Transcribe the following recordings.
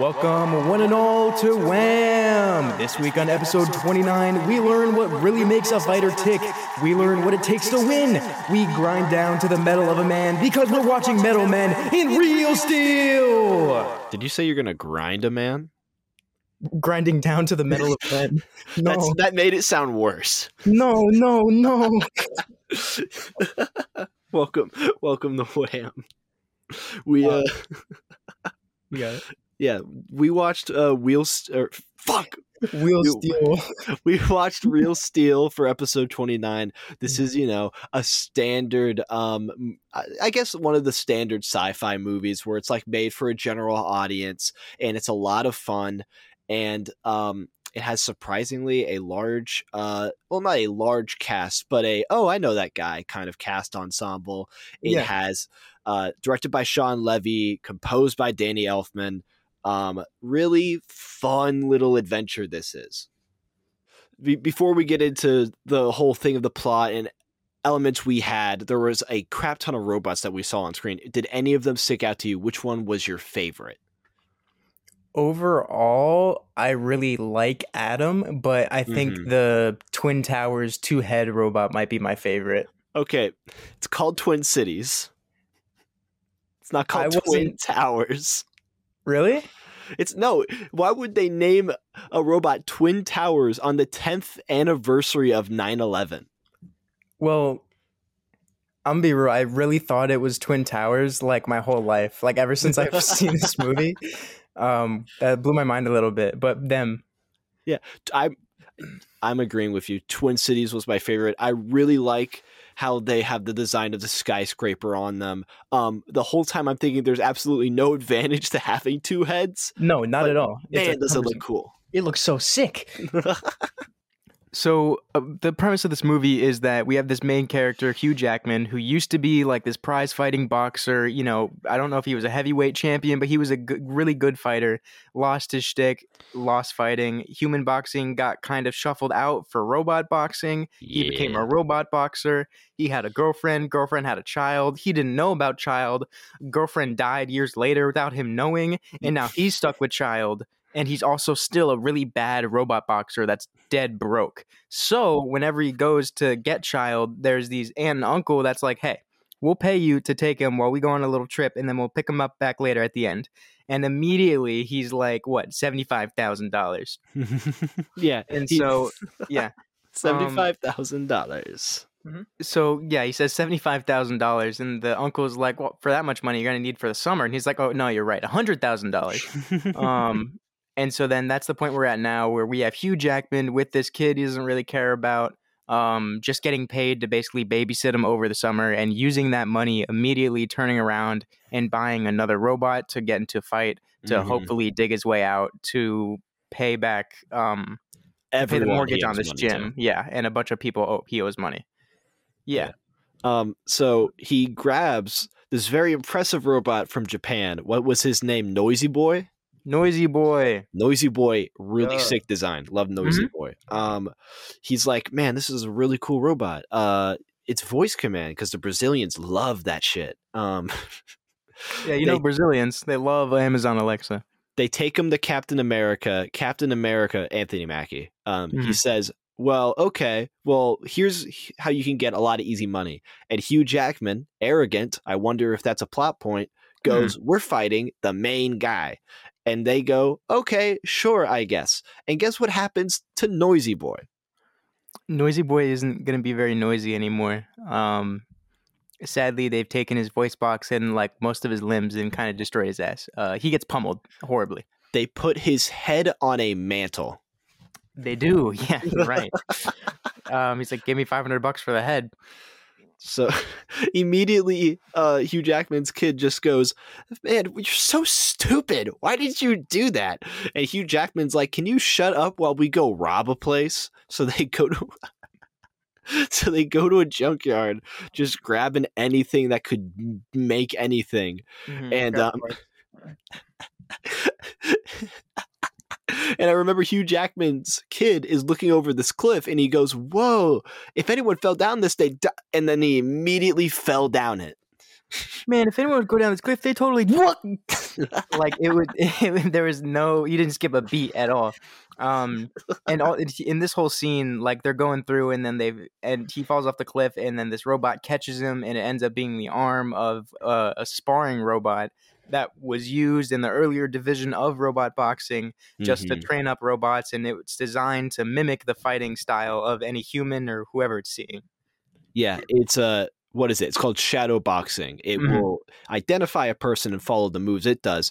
Welcome, one and all, to WAM! This week on episode 29, we learn what really makes a fighter tick. We learn what it takes to win. We grind down to the metal of a man because we're watching Metal Men in real steel! Did you say you're gonna grind a man? Grinding down to the metal of men. No, That's, that made it sound worse. no, no, no. welcome, welcome to WAM. We uh, You got it. Yeah, we watched uh, Wheel St- or fuck. Wheel steel. We watched Real Steel for episode 29. This is, you know, a standard um I I guess one of the standard sci-fi movies where it's like made for a general audience and it's a lot of fun and um it has surprisingly a large uh well not a large cast but a oh I know that guy kind of cast ensemble. It Yeah. has uh directed by Shawn Levy, composed by Danny Elfman. Um really fun little adventure this is be- before we get into the whole thing of the plot and elements we had, there was a crap ton of robots that we saw on screen. Did any of them stick out to you? Which one was your favorite? Overall, I really like Adam, but I think Mhm. the Twin Towers two head robot might be my favorite. Okay, it's called Twin Cities. It's not I called Twin Towers. Really? It's no. Why would they name a robot Twin Towers on the 10th anniversary of 9/11? Well, I'm be real. I really thought it was Twin Towers like my whole life. Like ever since I've seen this movie, um, that blew my mind a little bit. But them, yeah, I'm I'm agreeing with you. Twin Cities was my favorite. I really like how they have the design of the skyscraper on them. Um, the whole time I'm thinking there's absolutely no advantage to having two heads. no, not at all. It's Man, does it look cool. It looks so sick. So uh, the premise of this movie is that we have this main character, Hugh Jackman, who used to be like this prize fighting boxer. You know, I don't know if he was a heavyweight champion, but he was a really good fighter. Lost his shtick, lost fighting. Human boxing got kind of shuffled out for robot boxing. He became a robot boxer. He had a girlfriend. Girlfriend had a child. He didn't know about child. Girlfriend died years later without him knowing, and now he's stuck with child. And he's also still a really bad robot boxer that's dead broke. So whenever he goes to get child, there's these aunt and uncle that's like, "Hey, we'll pay you to take him while we go on a little trip, and then we'll pick him up back later at the end." And immediately he's like, "What, seventy five thousand dollars?" yeah, And so, yeah. seventy-five thousand dollars. So yeah, he says seventy five thousand dollars, and the uncle's like, "Well, for that much money, you're gonna need for the summer." And he's like, "Oh no, you're right, a hundred thousand dollars." Um, and so then that's the point we're at now, where we have Hugh Jackman with this kid he doesn't really care about, um, just getting paid to basically babysit him over the summer, and using that money immediately turning around and buying another robot to get into a fight to Mhm. hopefully dig his way out to pay back um pay the mortgage on this to. gym. Yeah, and a bunch of people owe, he owes money. Yeah. Um, so he grabs this very impressive robot from Japan. What was his name? Noisy Boy. Noisy boy. Noisy Boy, really Yeah. sick design. Love Noisy Boy. Um, he's like, man, this is a really cool robot. Uh, it's voice command because the Brazilians love that shit. Um, Yeah, you They- know Brazilians, they love Amazon Alexa. they take him to Captain America. Captain America, Anthony Mackie. Um, he Mhm. says, "Well, okay. Well, here's how you can get a lot of easy money." And Hugh Jackman, arrogant, I wonder if that's a plot point, goes, "We're fighting the main guy." And they go, "Okay, sure, I guess." And guess what happens to Noisy Boy? Noisy boy isn't going to be very noisy anymore. Um sadly they've taken his voice box and like most of his limbs and kind of destroyed his ass. Uh he gets pummeled horribly. They put his head on a mantle. They do. Yeah, right. um he's like give me 500 bucks for the head. So immediately, uh, Hugh Jackman's kid just goes, Man, you're so stupid. Why did you do that? And Hugh Jackman's like, Can you shut up while we go rob a place? So they go to. So they go to a junkyard, just grabbing anything that could make anything. And, um, and I remember Hugh Jackman's kid is looking over this cliff and he goes, Whoa, if anyone fell down this, they. And then he immediately fell down it. Man, if anyone would go down this cliff, they totally like it would. It, there was no, you didn't skip a beat at all. Um, and all in this whole scene, like they're going through, and then they've and he falls off the cliff, and then this robot catches him, and it ends up being the arm of uh, a sparring robot that was used in the earlier division of robot boxing just mm-hmm. to train up robots, and it's designed to mimic the fighting style of any human or whoever it's seeing. Yeah, it's a what is it? It's called shadow boxing. It mm-hmm. will identify a person and follow the moves it does,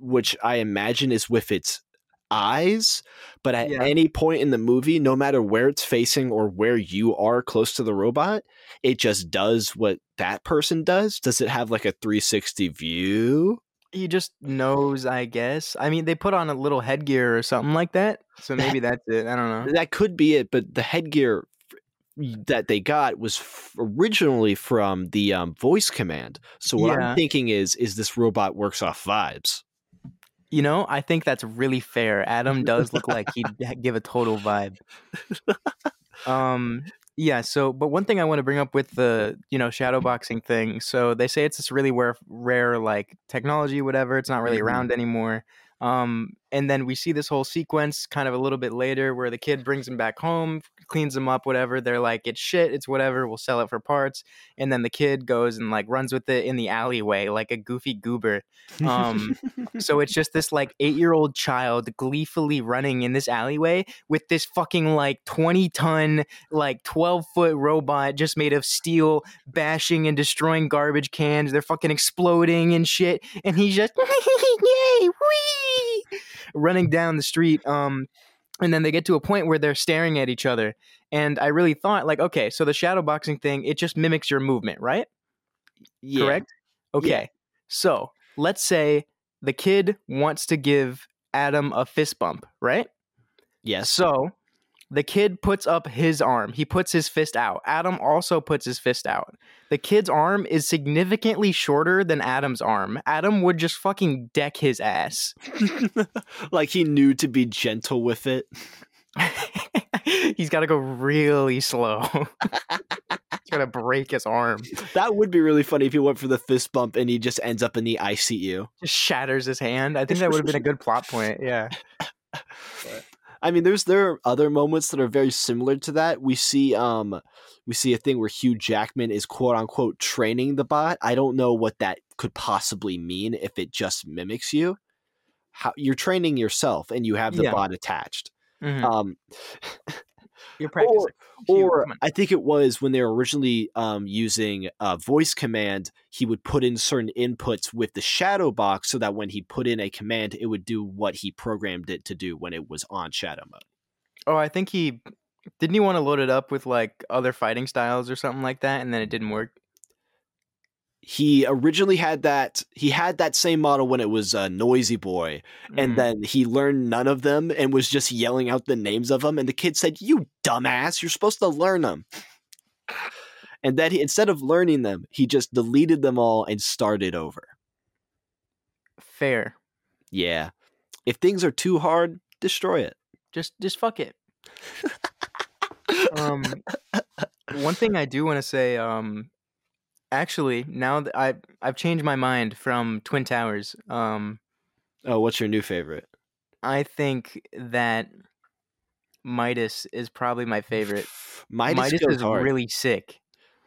which I imagine is with its eyes. But at yeah. any point in the movie, no matter where it's facing or where you are close to the robot, it just does what that person does. Does it have like a 360 view? He just knows, I guess. I mean, they put on a little headgear or something like that. So maybe that's it. I don't know. That could be it, but the headgear that they got was f- originally from the um, voice command. So what yeah. I'm thinking is, is this robot works off vibes? You know, I think that's really fair. Adam does look like he'd give a total vibe. Um, yeah. So, but one thing I want to bring up with the you know shadowboxing thing. So they say it's this really rare, rare like technology, whatever. It's not really mm-hmm. around anymore. Um, and then we see this whole sequence kind of a little bit later where the kid brings him back home, cleans him up, whatever. They're like, it's shit, it's whatever, we'll sell it for parts. And then the kid goes and like runs with it in the alleyway like a goofy goober. Um, so it's just this like eight year old child gleefully running in this alleyway with this fucking like 20 ton, like 12 foot robot just made of steel bashing and destroying garbage cans. They're fucking exploding and shit. And he's just, yay, wee! Running down the street. Um, and then they get to a point where they're staring at each other. And I really thought, like, okay, so the shadow boxing thing, it just mimics your movement, right? Yeah. Correct? Okay. Yeah. So let's say the kid wants to give Adam a fist bump, right? Yes. So the kid puts up his arm. He puts his fist out. Adam also puts his fist out. The kid's arm is significantly shorter than Adam's arm. Adam would just fucking deck his ass. like he knew to be gentle with it. He's got to go really slow. He's going to break his arm. That would be really funny if he went for the fist bump and he just ends up in the ICU. Just shatters his hand. I think that would have been a good plot point. Yeah. But. I mean, there's there are other moments that are very similar to that. We see um we see a thing where Hugh Jackman is quote unquote training the bot. I don't know what that could possibly mean if it just mimics you. How you're training yourself and you have the yeah. bot attached. Mm-hmm. Um You're practicing. Or, or I think it was when they were originally um, using uh, voice command, he would put in certain inputs with the shadow box so that when he put in a command, it would do what he programmed it to do when it was on shadow mode. Oh, I think he didn't he want to load it up with like other fighting styles or something like that, and then it didn't work he originally had that he had that same model when it was uh, noisy boy and mm. then he learned none of them and was just yelling out the names of them and the kid said you dumbass you're supposed to learn them and then he, instead of learning them he just deleted them all and started over. Fair. Yeah. If things are too hard destroy it. Just just fuck it. Um one thing i do want to say um Actually, now that I I've changed my mind from Twin Towers. Um, oh, what's your new favorite? I think that Midas is probably my favorite. Midas, Midas is hard. really sick.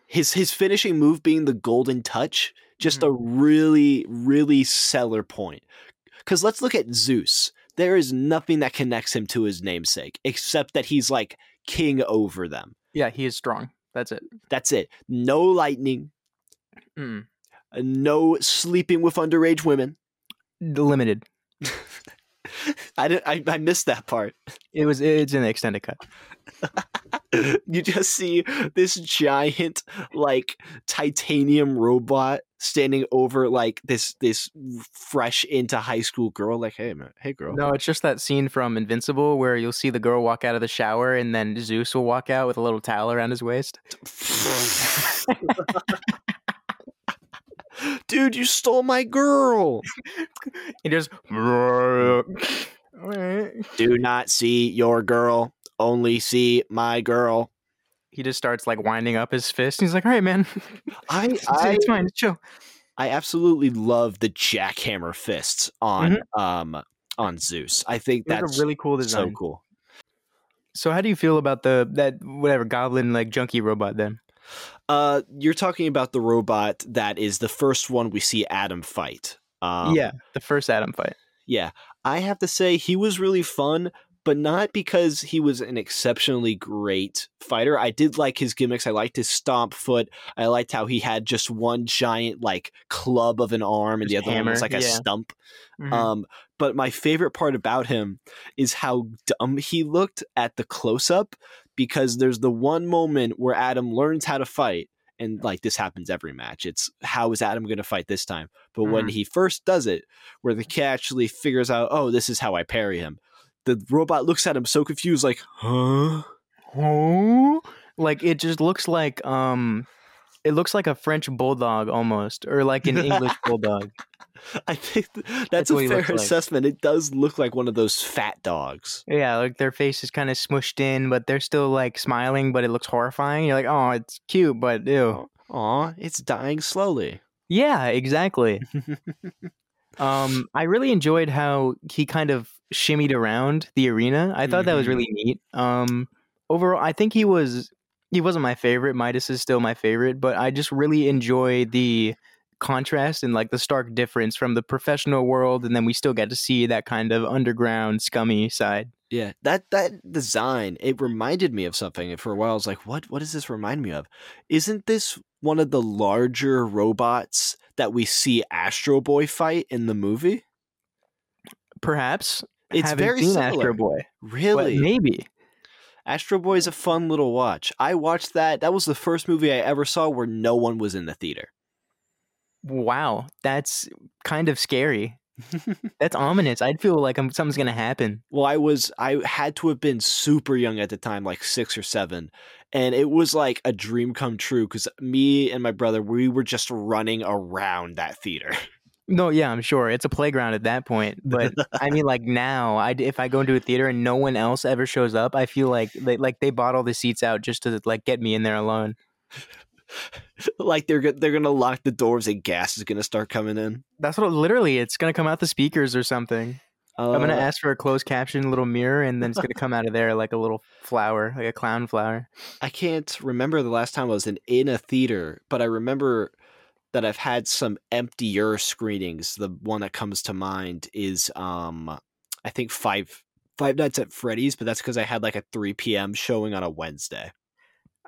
His his finishing move being the golden touch, just mm-hmm. a really really seller point. Because let's look at Zeus. There is nothing that connects him to his namesake except that he's like king over them. Yeah, he is strong. That's it. That's it. No lightning, Mm. No sleeping with underage women. Limited. I did, I I missed that part. It was it's in the extended cut. you just see this giant like titanium robot standing over like this this fresh into high school girl like hey man hey girl no it's just that scene from invincible where you'll see the girl walk out of the shower and then zeus will walk out with a little towel around his waist dude, you stole my girl. he just do not see your girl, only see my girl. He just starts like winding up his fist. He's like, "All right, man, I it's, I it's fine, it's chill." I absolutely love the jackhammer fists on Mm-hmm. um on Zeus. I think It that's a really cool so cool. So, how do you feel about the that whatever goblin like junkie robot then? Uh, you're talking about the robot that is the first one we see Adam fight. Um, yeah, the first Adam fight. yeah. I have to say he was really fun, but not because he was an exceptionally great fighter. I did like his gimmicks. I liked his stomp foot. I liked how he had just one giant like club of an arm, and the other one was like a yeah. stump. Mhm. Um, but my favorite part about him is how dumb he looked at the close up because there's the one moment where Adam learns how to fight. And like this happens every match. It's how is Adam going to fight this time? But when Mhm. he first does it, where the kid actually figures out, oh, this is how I parry him, the robot looks at him so confused, like, huh? Oh, like it just looks like um, it looks like a French bulldog almost, or like an English bulldog. I think that's, That's a fair looks like. assessment. It does look like one of those fat dogs. Yeah, like their face is kind of smushed in, but they're still like smiling, but it looks horrifying. You're like, oh, it's cute, but ew. Aw, it's dying slowly. Yeah, exactly. Um, I really enjoyed how he kind of shimmied around the arena. I thought that was Mhm. really neat. Um, overall, I think he was he wasn't my favorite. Midas is still my favorite, but I just really enjoy the contrast and like the stark difference from the professional world, and then we still get to see that kind of underground, scummy side. Yeah, that that design it reminded me of something. For a while, I was like, "What? What does this remind me of? Isn't this one of the larger robots that we see Astro Boy fight in the movie? Perhaps It's very similar. Astro Boy, but Really, maybe. Astro Boy is a fun little watch. I watched that. That was the first movie I ever saw where no one was in the theater. Wow, that's kind of scary. That's ominous. I'd feel like I'm, something's gonna happen. Well, I was I had to have been super young at the time, like six or seven, and it was like a dream come true because me and my brother we were just running around that theater. No, yeah, I'm sure it's a playground at that point. But I mean, like now, I if I go into a theater and no one else ever shows up, I feel like they, like they bought all the seats out just to like get me in there alone. like they're they're gonna lock the doors and gas is gonna start coming in. That's what literally it's gonna come out the speakers or something. Uh, I'm gonna ask for a closed caption little mirror, and then it's gonna come out of there like a little flower, like a clown flower. I can't remember the last time I was in in a theater, but I remember that I've had some emptier screenings. The one that comes to mind is um I think five Five Nights at Freddy's, but that's because I had like a 3 p.m. showing on a Wednesday.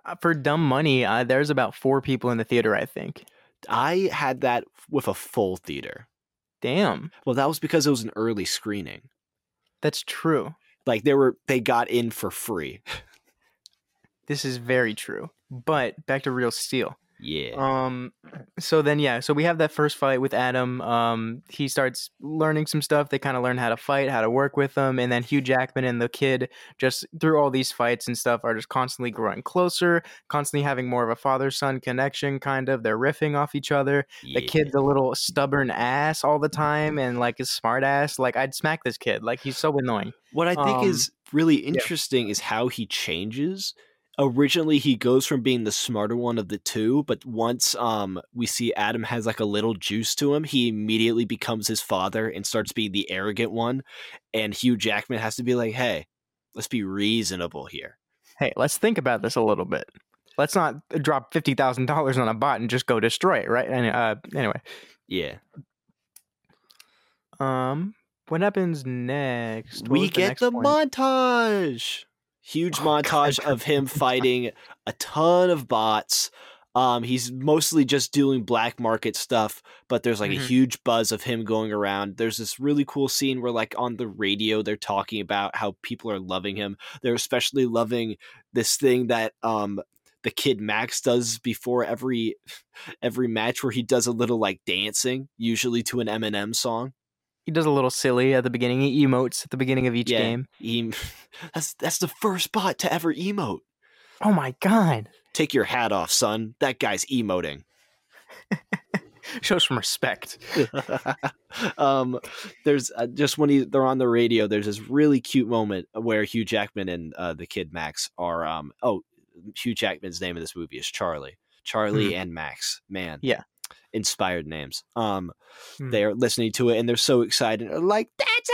Uh, For dumb money, uh, there's about four people in the theater. I think. I had that with a full theater. Damn, Well, that was because it was an early screening. that's true. Like they were they got in for free. This is very true. But back to Real Steel. Yeah. Um so then yeah, so we have that first fight with Adam. Um he starts learning some stuff. They kind of learn how to fight, how to work with them, and then Hugh Jackman and the kid just through all these fights and stuff are just constantly growing closer, constantly having more of a father-son connection kind of. They're riffing off each other. The yeah. kid's a little stubborn ass all the time and like a smart ass. Like I'd smack this kid. Like he's so annoying. What I think Um, is really interesting is how he changes. Originally, he goes from being the smarter one of the two, but once um we see Adam has like a little juice to him, he immediately becomes his father and starts being the arrogant one. And Hugh Jackman has to be like, "Hey, let's be reasonable here." Hey, let's think about this a little bit. Let's not drop fifty thousand dollars on a bot and just go destroy it, right? And uh, anyway, Yeah, um, what happens next? What we get next the point? montage. Huge Oh, God. montage of him fighting a ton of bots. Um, he's mostly just doing black market stuff, but there's like a Mhm. huge buzz of him going around. There's this really cool scene where, like, on the radio, they're talking about how people are loving him. They're especially loving this thing that um the kid Max does before every every match, where he does a little like dancing, usually to an Eminem song. He does a little silly at the beginning. He emotes at the beginning of each Yeah. game. He, that's that's the first bot to ever emote. Oh my god! Take your hat off, son. That guy's emoting. Show some respect. um, there's uh, just when he, they're on the radio. There's this really cute moment where Hugh Jackman and uh, the kid Max are. Um, oh, Hugh Jackman's name in this movie is Charlie. Charlie Mhm. and Max. Man. Yeah. Inspired names. Um Mhm. they're listening to it and they're so excited. They're like, that's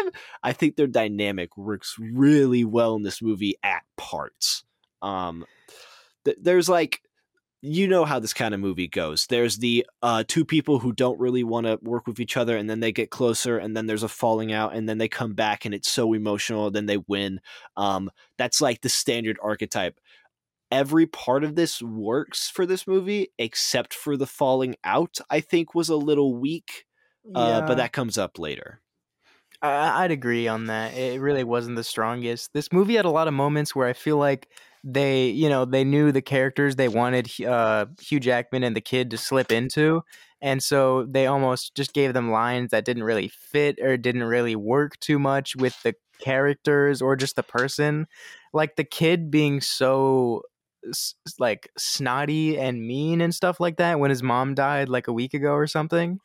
Adam. I think their dynamic works really well in this movie at parts. Um th- there's like you know how this kind of movie goes. There's the uh, two people who don't really want to work with each other, and then they get closer, and then there's a falling out, and then they come back, and it's so emotional. Then they win. Um, that's like the standard archetype. Every part of this works for this movie, except for the falling out. I think was a little weak, uh, but that comes up later. I, I'd agree on that. It really wasn't the strongest. This movie had a lot of moments where I feel like they, you know, they knew the characters they wanted uh, Hugh Jackman and the kid to slip into, and so they almost just gave them lines that didn't really fit or didn't really work too much with the characters or just the person. Like the kid being so like snotty and mean and stuff like that when his mom died like a week ago or something.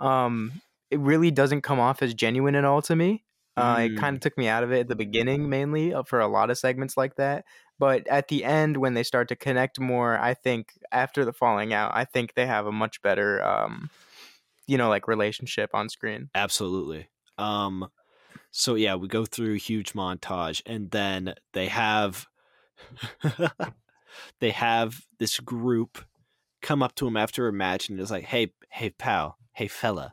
Um, it really doesn't come off as genuine at all to me. Uh, It Mm. kind of took me out of it at the beginning, mainly uh, for a lot of segments like that. But at the end, when they start to connect more, I think after the falling out, I think they have a much better, um, you know, like relationship on screen. Absolutely. Um so yeah, we go through a huge montage and then they have they have this group come up to him after a match and is like, "Hey, hey pal, hey fella,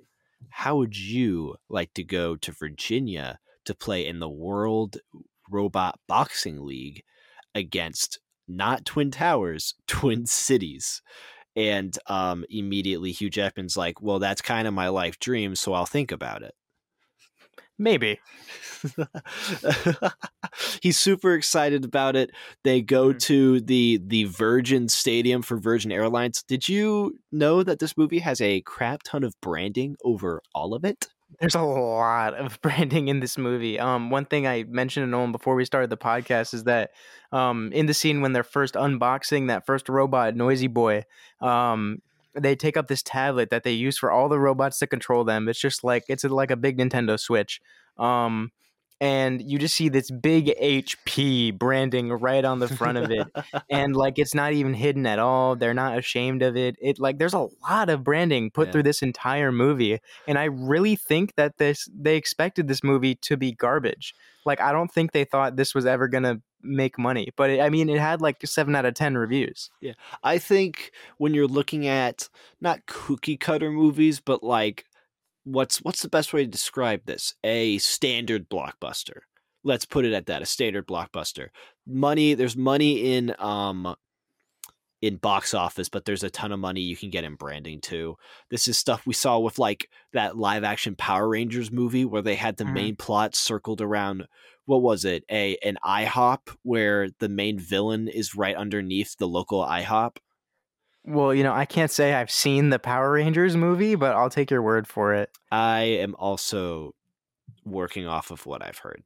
how would you like to go to Virginia to play in the World Robot Boxing League against not Twin Towers, Twin Cities?" And um, immediately Hugh Jackman's like, "Well, that's kind of my life dream, so I'll think about it." Maybe. He's super excited about it. They go Mhm. to the the Virgin Stadium for Virgin Airlines. Did you know that this movie has a crap ton of branding over all of it? There's a lot of branding in this movie. Um, one thing I mentioned to Nolan before we started the podcast is that um, in the scene when they're first unboxing that first robot, Noisy Boy, um, they take up this tablet that they use for all the robots to control them. It's just like it's like a big Nintendo Switch. Um, and you just see this big HP branding right on the front of it and like it's not even hidden at all they're not ashamed of it it like there's a lot of branding put Yeah. through this entire movie and i really think that this they expected this movie to be garbage like i don't think they thought this was ever gonna make money but it, i mean it had like 7 out of 10 reviews Yeah, I think when you're looking at not cookie cutter movies, but like what's what's the best way to describe this? A standard blockbuster. Let's put it at that, a standard blockbuster. Money, there's money in um in box office, but there's a ton of money you can get in branding too. This is stuff we saw with like that live action Power Rangers movie where they had the Mhm. main plot circled around what was it? A an IHOP where the main villain is right underneath the local IHOP. well you know i can't say i've seen the power rangers movie but i'll take your word for it I am also working off of what I've heard.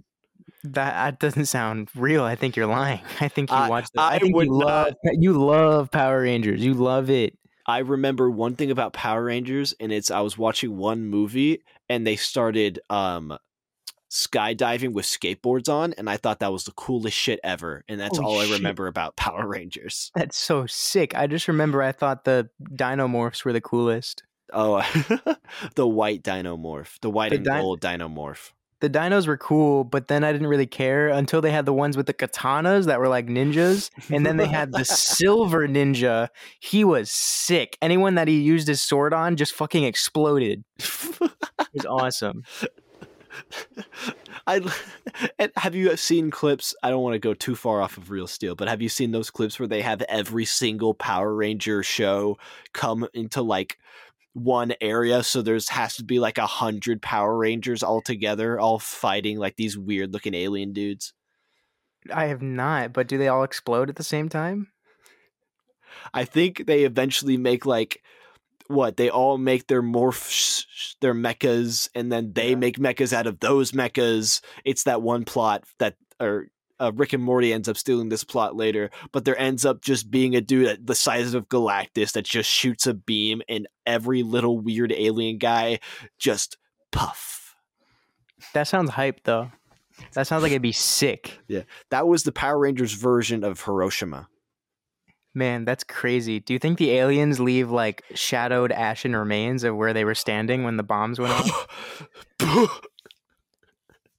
That, that doesn't sound real i think you're lying i think you I- watched it i, I think would you love you love power rangers you love it I remember one thing about Power Rangers, and it's I was watching one movie and they started um skydiving with skateboards on, and I thought that was the coolest shit ever. And that's Holy all I shit. remember about Power Rangers. That's so sick. I just remember I thought the Dinomorphs were the coolest. Oh, the white Dinomorph, the white The and di- gold Dinomorph. The dinos were cool, but then I didn't really care until they had the ones with the katanas that were like ninjas. And then they had the silver ninja. He was sick. Anyone that he used his sword on just fucking exploded. It was awesome. I and have you seen clips? I don't want to go too far off of Real Steel, but have you seen those clips where they have every single Power Ranger show come into like one area? So there's has to be like a hundred Power Rangers all together, all fighting like these weird looking alien dudes. I have not, but do they all explode at the same time? I think they eventually make like what they all make their morphs their mechas and then they Yeah. make mechas out of those mechas it's that one plot that or uh, Rick and Morty ends up stealing this plot later, but there ends up just being a dude at the size of Galactus that just shoots a beam, and every little weird alien guy just puff. That sounds hype though. That sounds like it'd be sick. Yeah, that was the Power Rangers version of Hiroshima. Man, that's crazy. Do you think the aliens leave like shadowed ashen remains of where they were standing when the bombs went off?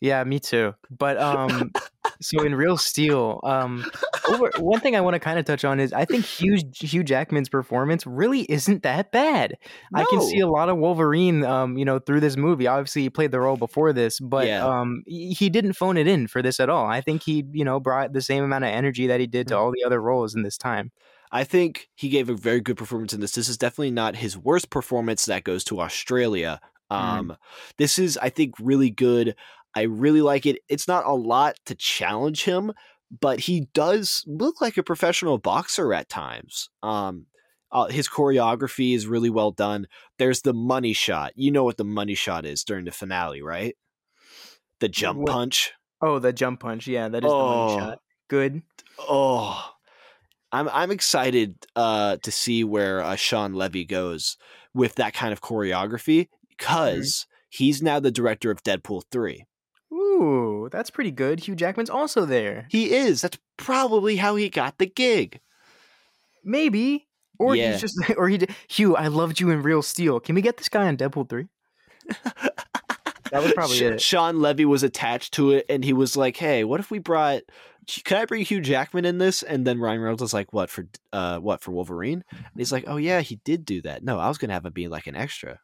Yeah, me too. But um, so in Real Steel, um, over, one thing I want to kind of touch on is I think Hugh Hugh Jackman's performance really isn't that bad. I can see a lot of Wolverine, um, you know, through this movie. Obviously, he played the role before this, but Yeah. um, he he didn't phone it in for this at all. I think he, you know, brought the same amount of energy that he did to all the other roles in this time. I think he gave a very good performance in this. This is definitely not his worst performance. That goes to Australia. Um, This is, I think, really good. I really like it. It's not a lot to challenge him, but he does look like a professional boxer at times. Um, uh, his choreography is really well done. There's the money shot. You know what the money shot is during the finale, right? The jump What- punch. Oh, the jump punch. Yeah, that is the Oh. money shot. Good. Oh, I'm I'm excited uh, to see where uh, Shawn Levy goes with that kind of choreography because he's now the director of Deadpool three. Ooh, that's pretty good. Hugh Jackman's also there. He is. That's probably how he got the gig. Maybe. Or Yeah. he's just or he did Hugh, I loved you in Real Steel. Can we get this guy on Deadpool 3? That was probably it. Shawn Levy was attached to it, and he was like, "Hey, what if we brought? Can I bring Hugh Jackman in this?" And then Ryan Reynolds was like, "What for? Uh, what for Wolverine?" And he's like, "Oh yeah, he did do that. No, I was gonna have him be like an extra."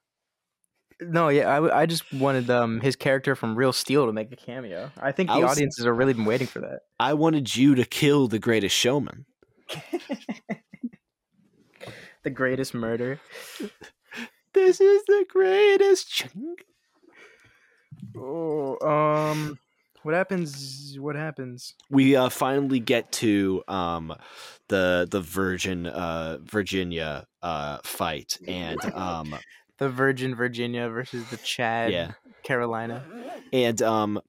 No, yeah, I, I just wanted um his character from Real Steel to make a cameo. I think the I was- audiences are really been waiting for that. I wanted you to kill the Greatest Showman. The greatest murder. This is the greatest. Oh, um what happens what happens? We uh, finally get to um, the the Virgin uh, Virginia uh, fight, and um, The Virgin Virginia versus the Chad yeah, Carolina. and um,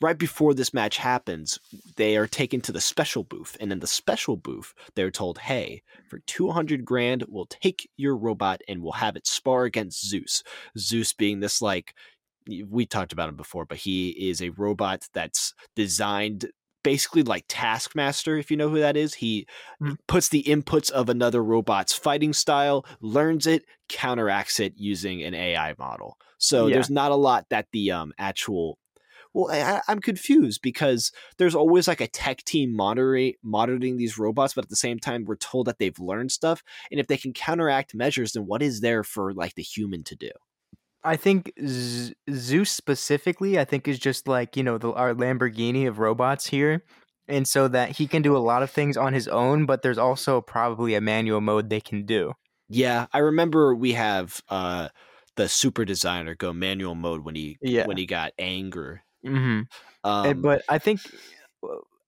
right before this match happens, they are taken to the special booth, and in the special booth, they're told, "Hey, for two hundred grand, we'll take your robot and we'll have it spar against Zeus." Zeus being this like we talked about him before, but he is a robot that's designed basically like Taskmaster, if you know who that is. He Mm. puts the inputs of another robot's fighting style, learns it, counteracts it using an AI model. So Yeah. there's not a lot that the um actual well, I, I'm confused because there's always like a tech team monitoring monitoring these robots, but at the same time, we're told that they've learned stuff, and if they can counteract measures, then what is there for like the human to do? I think Z- Zeus specifically, I think is just like you know the our Lamborghini of robots here, and so that he can do a lot of things on his own, but there's also probably a manual mode they can do. Yeah, I remember we have uh the super designer go manual mode when he Yeah. when he got anger. Mm-hmm. Um, but I think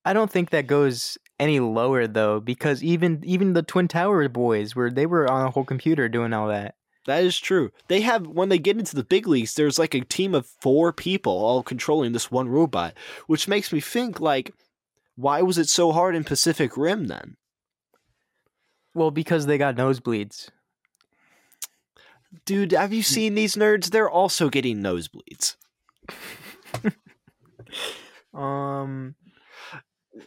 I don't think that goes any lower though, because even even the Twin Tower boys were they were on a whole computer doing all that. That is true. They have when they get into the big leagues, there's like a team of four people all controlling this one robot, which makes me think like, why was it so hard in Pacific Rim then? Well, because they got nosebleeds. Dude, have you seen these nerds? They're also getting nosebleeds. Um,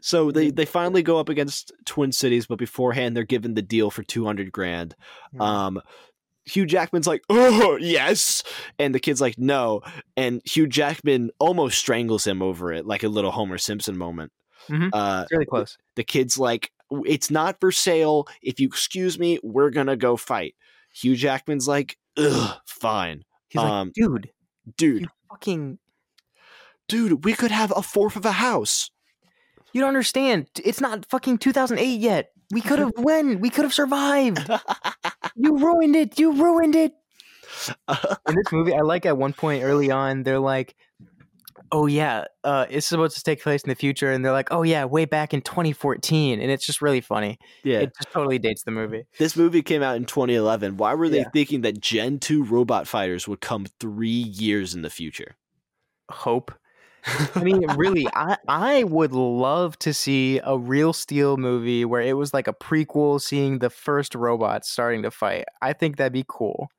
So they, they finally go up against Twin Cities, but beforehand they're given the deal for two hundred grand. Hmm. Um, Hugh Jackman's like, "Oh yes," and the kid's like, "No," and Hugh Jackman almost strangles him over it, like a little Homer Simpson moment. Mhm. Uh, really close. the kid's like, "It's not for sale. If you excuse me, we're gonna go fight." Hugh Jackman's like, "Ugh, fine, He's um, like, dude, dude, fucking, dude, we could have a fourth of a house." you don't understand. It's not fucking 2008 yet. We could have won. We could have survived. You ruined it. You ruined it. in this movie, I like at one point early on, they're like, "Oh yeah, uh, it's supposed to take place in the future," and they're like, "Oh yeah, way back in 2014," and it's just really funny. yeah, It just totally dates the movie. This movie came out in 2011. Why were they Yeah. thinking that Gen 2 robot fighters would come three years in the future? Hope. I mean, really, I I would love to see a real Steel movie where it was like a prequel, seeing the first robots starting to fight. I think that'd be cool.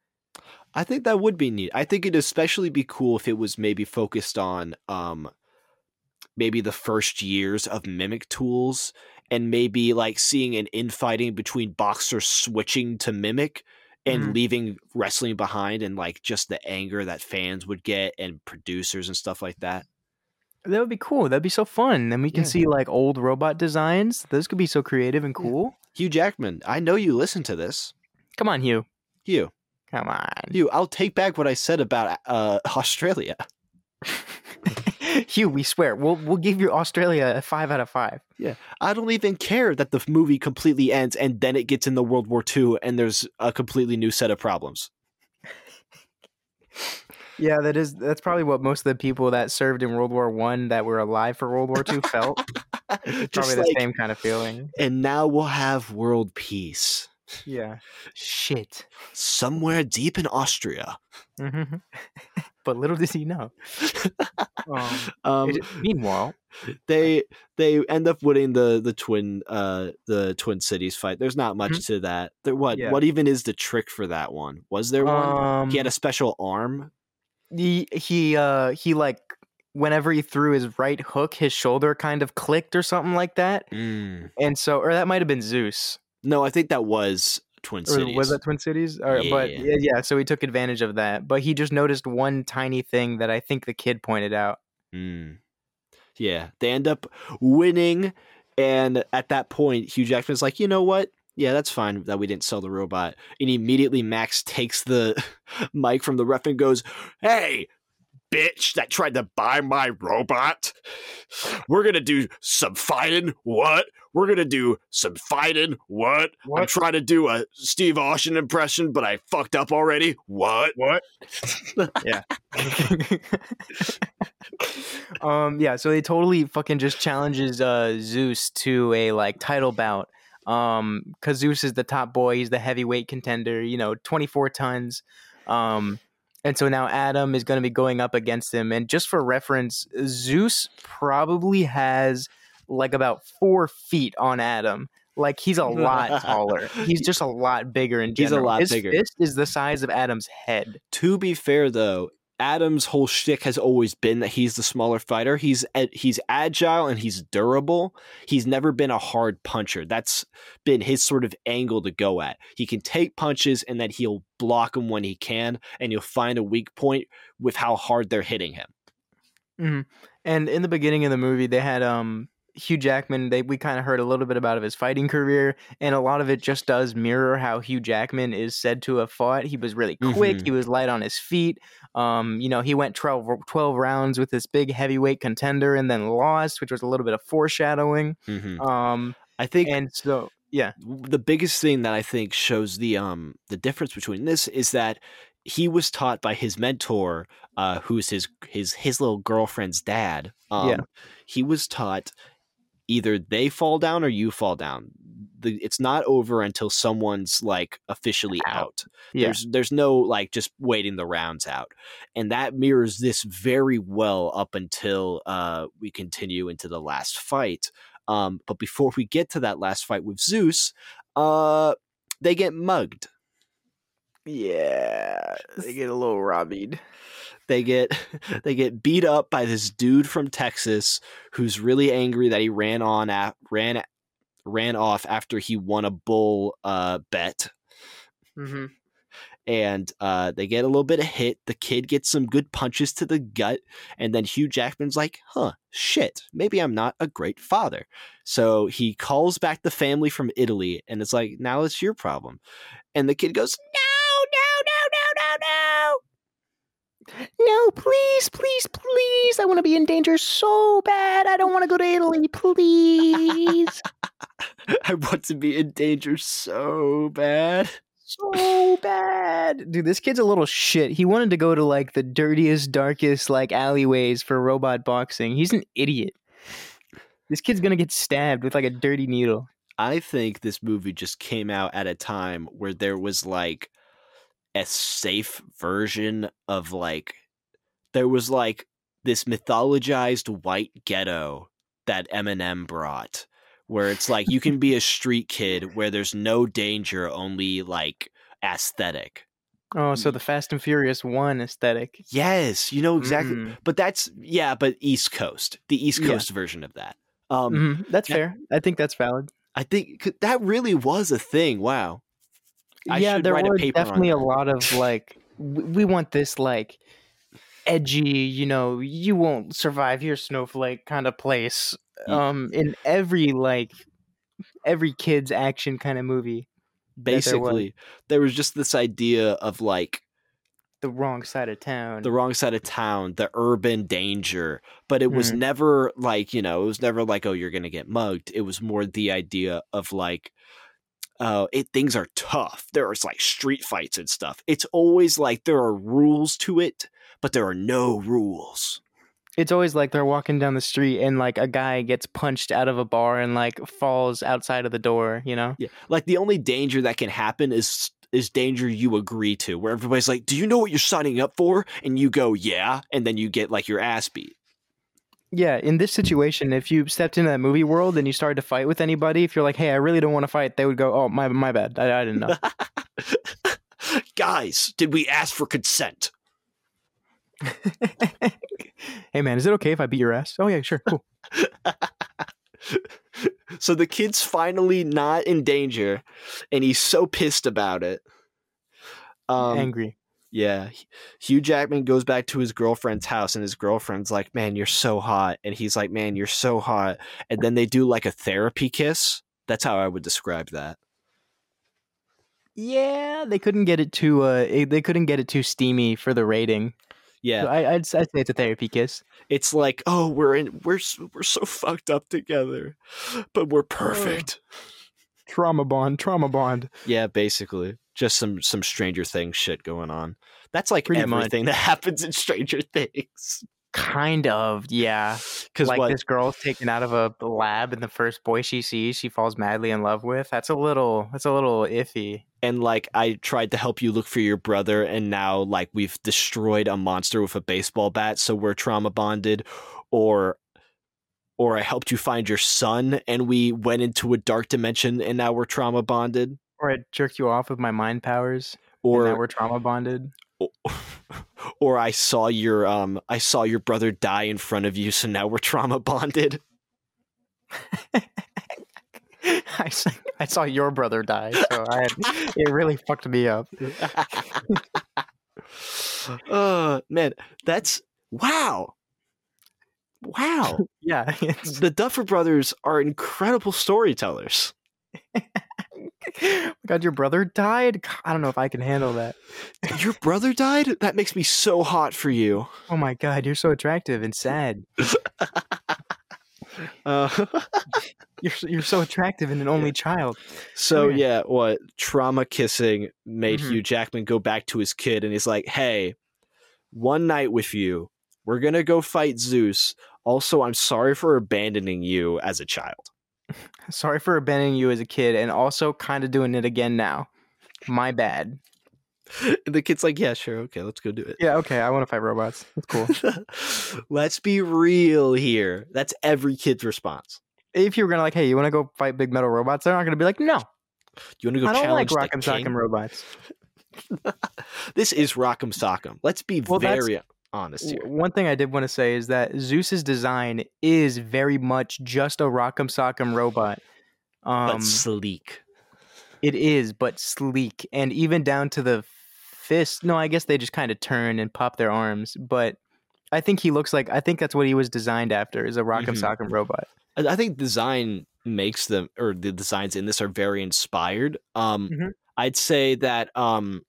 I think that would be neat. I think it'd especially be cool if it was maybe focused on um maybe the first years of mimic tools and maybe like seeing an infighting between boxers switching to mimic and Mhm. leaving wrestling behind and like just the anger that fans would get and producers and stuff like that. That would be cool. That'd be so fun. Then we can Yeah. see like old robot designs. Those could be so creative and cool. Hugh Jackman, I know you listen to this. Come on, Hugh. Hugh, Come on. Hugh, I'll take back what I said about uh, Australia. Hugh, we swear. We'll we'll give you Australia a five out of five. Yeah. I don't even care that the movie completely ends and then it gets into World War II and there's a completely new set of problems. Yeah, that is that's probably what most of the people that served in World War One that were alive for World War Two felt. It's probably the same kind of feeling. and now we'll have world peace Yeah. Shit. somewhere deep in Austria. Mhm. but little does he know. Um, Um, meanwhile, they they end up winning the the twin uh the twin cities fight. There's not much to that. There, what Mm-hmm. Yeah. what even is the trick for that one? Was there one? um, he had a special arm. He he uh he like whenever he threw his right hook, his shoulder kind of clicked or something like that, Mm. and so or that might have been Zeus. No, I think that was Twin Or Cities. was that Twin Cities? Or, But Yeah. yeah, yeah, so he took advantage of that. But he just noticed one tiny thing that I think the kid pointed out. Mm. Yeah, they end up winning, and at that point, Hugh Jackman's like, you know what? Yeah, that's fine that we didn't sell the robot. And immediately, Max takes the mic from the ref and goes, "Hey, bitch, that tried to buy my robot. We're gonna do some fighting. What? We're gonna do some fighting. What? I'm trying to do a Steve Austin impression, but I fucked up already. What? What? yeah. um yeah, so they totally fucking just challenges uh Zeus to a like title bout. Um Zeus is the top boy, he's the heavyweight contender, you know, 24 tons. Um and so now Adam is going to be going up against him and just for reference, Zeus probably has like about 4 feet on Adam. Like he's a lot taller. He's just a lot bigger in He's a general. lot His bigger. fist is the size of Adam's head. to be fair though adam's whole shtick has always been that he's the smaller fighter. He's he's agile and he's durable. He's never been a hard puncher. That's been his sort of angle to go at. He can take punches and then he'll block them when he can and you'll find a weak point with how hard they're hitting him. Hmm And in the beginning of the movie, they had um Hugh Jackman. They we kind of heard a little bit about of his fighting career, and a lot of it just does mirror how Hugh Jackman is said to have fought. He was really quick. Mhm. He was light on his feet. Um, you know, he went 12, 12 rounds with this big heavyweight contender, and then lost, which was a little bit of foreshadowing. Um, i think and so yeah, the biggest thing that I think shows the um the difference between this is that he was taught by his mentor, uh, who's his his his little girlfriend's dad. Um, Yeah. he was taught either they fall down or you fall down. The, it's not over until someone's like officially Out. out. yeah, There's there's no like just waiting the rounds out, and that mirrors this very well up until uh, we continue into the last fight. Um, but before we get to that last fight with Zeus, uh, they get mugged. yeah. They get a little robbied. They get they get beat up by this dude from Texas who's really angry that he ran on at, ran ran off after he won a bull uh, bet. Mm-hmm. and uh, they get a little bit of hit. The kid gets some good punches to the gut, and then Hugh Jackman's like, "Huh, shit, maybe I'm not a great father." So he calls back the family from Italy, and it's like, "Now it's your problem." And the kid goes, "No, no, no, no." No, please, please, please. I want to be in danger so bad. I don't want to go to Italy, please. I want to be in danger so bad. so bad. Dude, this kid's a little shit. He wanted to go to like the dirtiest, darkest like alleyways for robot boxing. He's an idiot. This kid's gonna get stabbed with like a dirty needle. I think this movie just came out at a time where there was like a safe version of like there was like this mythologized white ghetto that Eminem brought where it's like you can be a street kid where there's no danger only like aesthetic. Oh, so the Fast and Furious one aesthetic. Yes, you know exactly Mm. but that's yeah, but East Coast. The East Yeah. Coast version of that. Um, Mhm, That's yeah. fair. I think that's valid. I think that really was a thing. Wow. I yeah, there were definitely a lot of like, we, want this like edgy, you know, you won't survive here, snowflake kind of place. Um, in every like every kid's action kind of movie. Basically, there was just this idea of like the wrong side of town. the wrong side of town, the urban danger, but it was Mhm. never like, you know, it was never like, oh, you're going to get mugged. It was more the idea of like, uh, it things are tough. There's like street fights and stuff. It's always like there are rules to it, but there are no rules. it's always like they're walking down the street and like a guy gets punched out of a bar and like falls outside of the door, you know? Yeah. Like the only danger that can happen is is danger you agree to, where everybody's like, "Do you know what you're signing up for?" And you go, "Yeah," and then you get like your ass beat. Yeah, in this situation, if you stepped into that movie world and you started to fight with anybody, if you're like, "Hey, I really don't want to fight," they would go, "Oh, my my bad. I, I didn't know." Guys, did we ask for consent? hey, man, is it okay if I beat your ass? Oh yeah, sure, cool. so the kid's finally not in danger, and he's so pissed about it. Um, Angry. Yeah, Hugh Jackman goes back to his girlfriend's house, and his girlfriend's like, "Man, you're so hot," and he's like, "Man, you're so hot," and then they do like a therapy kiss. That's how I would describe that. Yeah, they couldn't get it too. Uh, eh, they couldn't get it too steamy for the rating. Yeah, So I, I'd, I'd say it's a therapy kiss. it's like, oh, we're in, we're we're so fucked up together, but we're perfect. Trauma bond, trauma bond. Yeah, basically, just some some Stranger Things shit going on. That's like Pretty much. everything that happens in Stranger Things. Kind of, yeah. Because Like what? this girl's taken out of a lab, and the first boy she sees, she falls madly in love with. That's a little. That's a little iffy. and like I tried to help you look for your brother, and now like we've destroyed a monster with a baseball bat, so we're trauma bonded, or. Or I helped you find your son, and we went into a dark dimension, and now we're trauma bonded. Or I jerked you off with my mind powers, or and now we're trauma bonded. or I saw your um I saw your brother die in front of you, so now we're trauma bonded. I saw, I saw your brother die, so I it really fucked me up. uh man, that's wow. Wow. Yeah, the Duffer Brothers are incredible storytellers. God, your brother died. I don't know if I can handle that. Your brother died? That makes me so hot for you. Oh my God, you're so attractive and sad. Uh, You're you're so attractive and an only child. so yeah, what trauma kissing made Mhm. Hugh Jackman go back to his kid and he's like, "Hey, one night with you. We're going to go fight Zeus. Also, I'm sorry for abandoning you as a child." Sorry for abandoning you as a kid, and also kind of doing it again now. My bad. And the kid's like, "Yeah, sure. Okay, let's go do it." Yeah, okay. I want to fight robots. That's cool. Let's be real here. That's every kid's response. if you were gonna like, hey, you want to go fight big metal robots? They're not gonna be like, no, You want to go I don't like Rock'em? Sock'em robots. This is Rock'em Sock'em. Let's be Well, that's- very honest here. One thing I did want to say is that Zeus's design is very much just a Rock'em Sock'em robot. Um, but sleek. it is, but sleek, and even down to the fist. No, I guess they just kind of turn and pop their arms, but. I think he looks like I think that's what he was designed after is a Rock'em Mhm. Sock'em robot. I think design makes them, or the designs in this are very inspired. Um, Mhm. I'd say that um,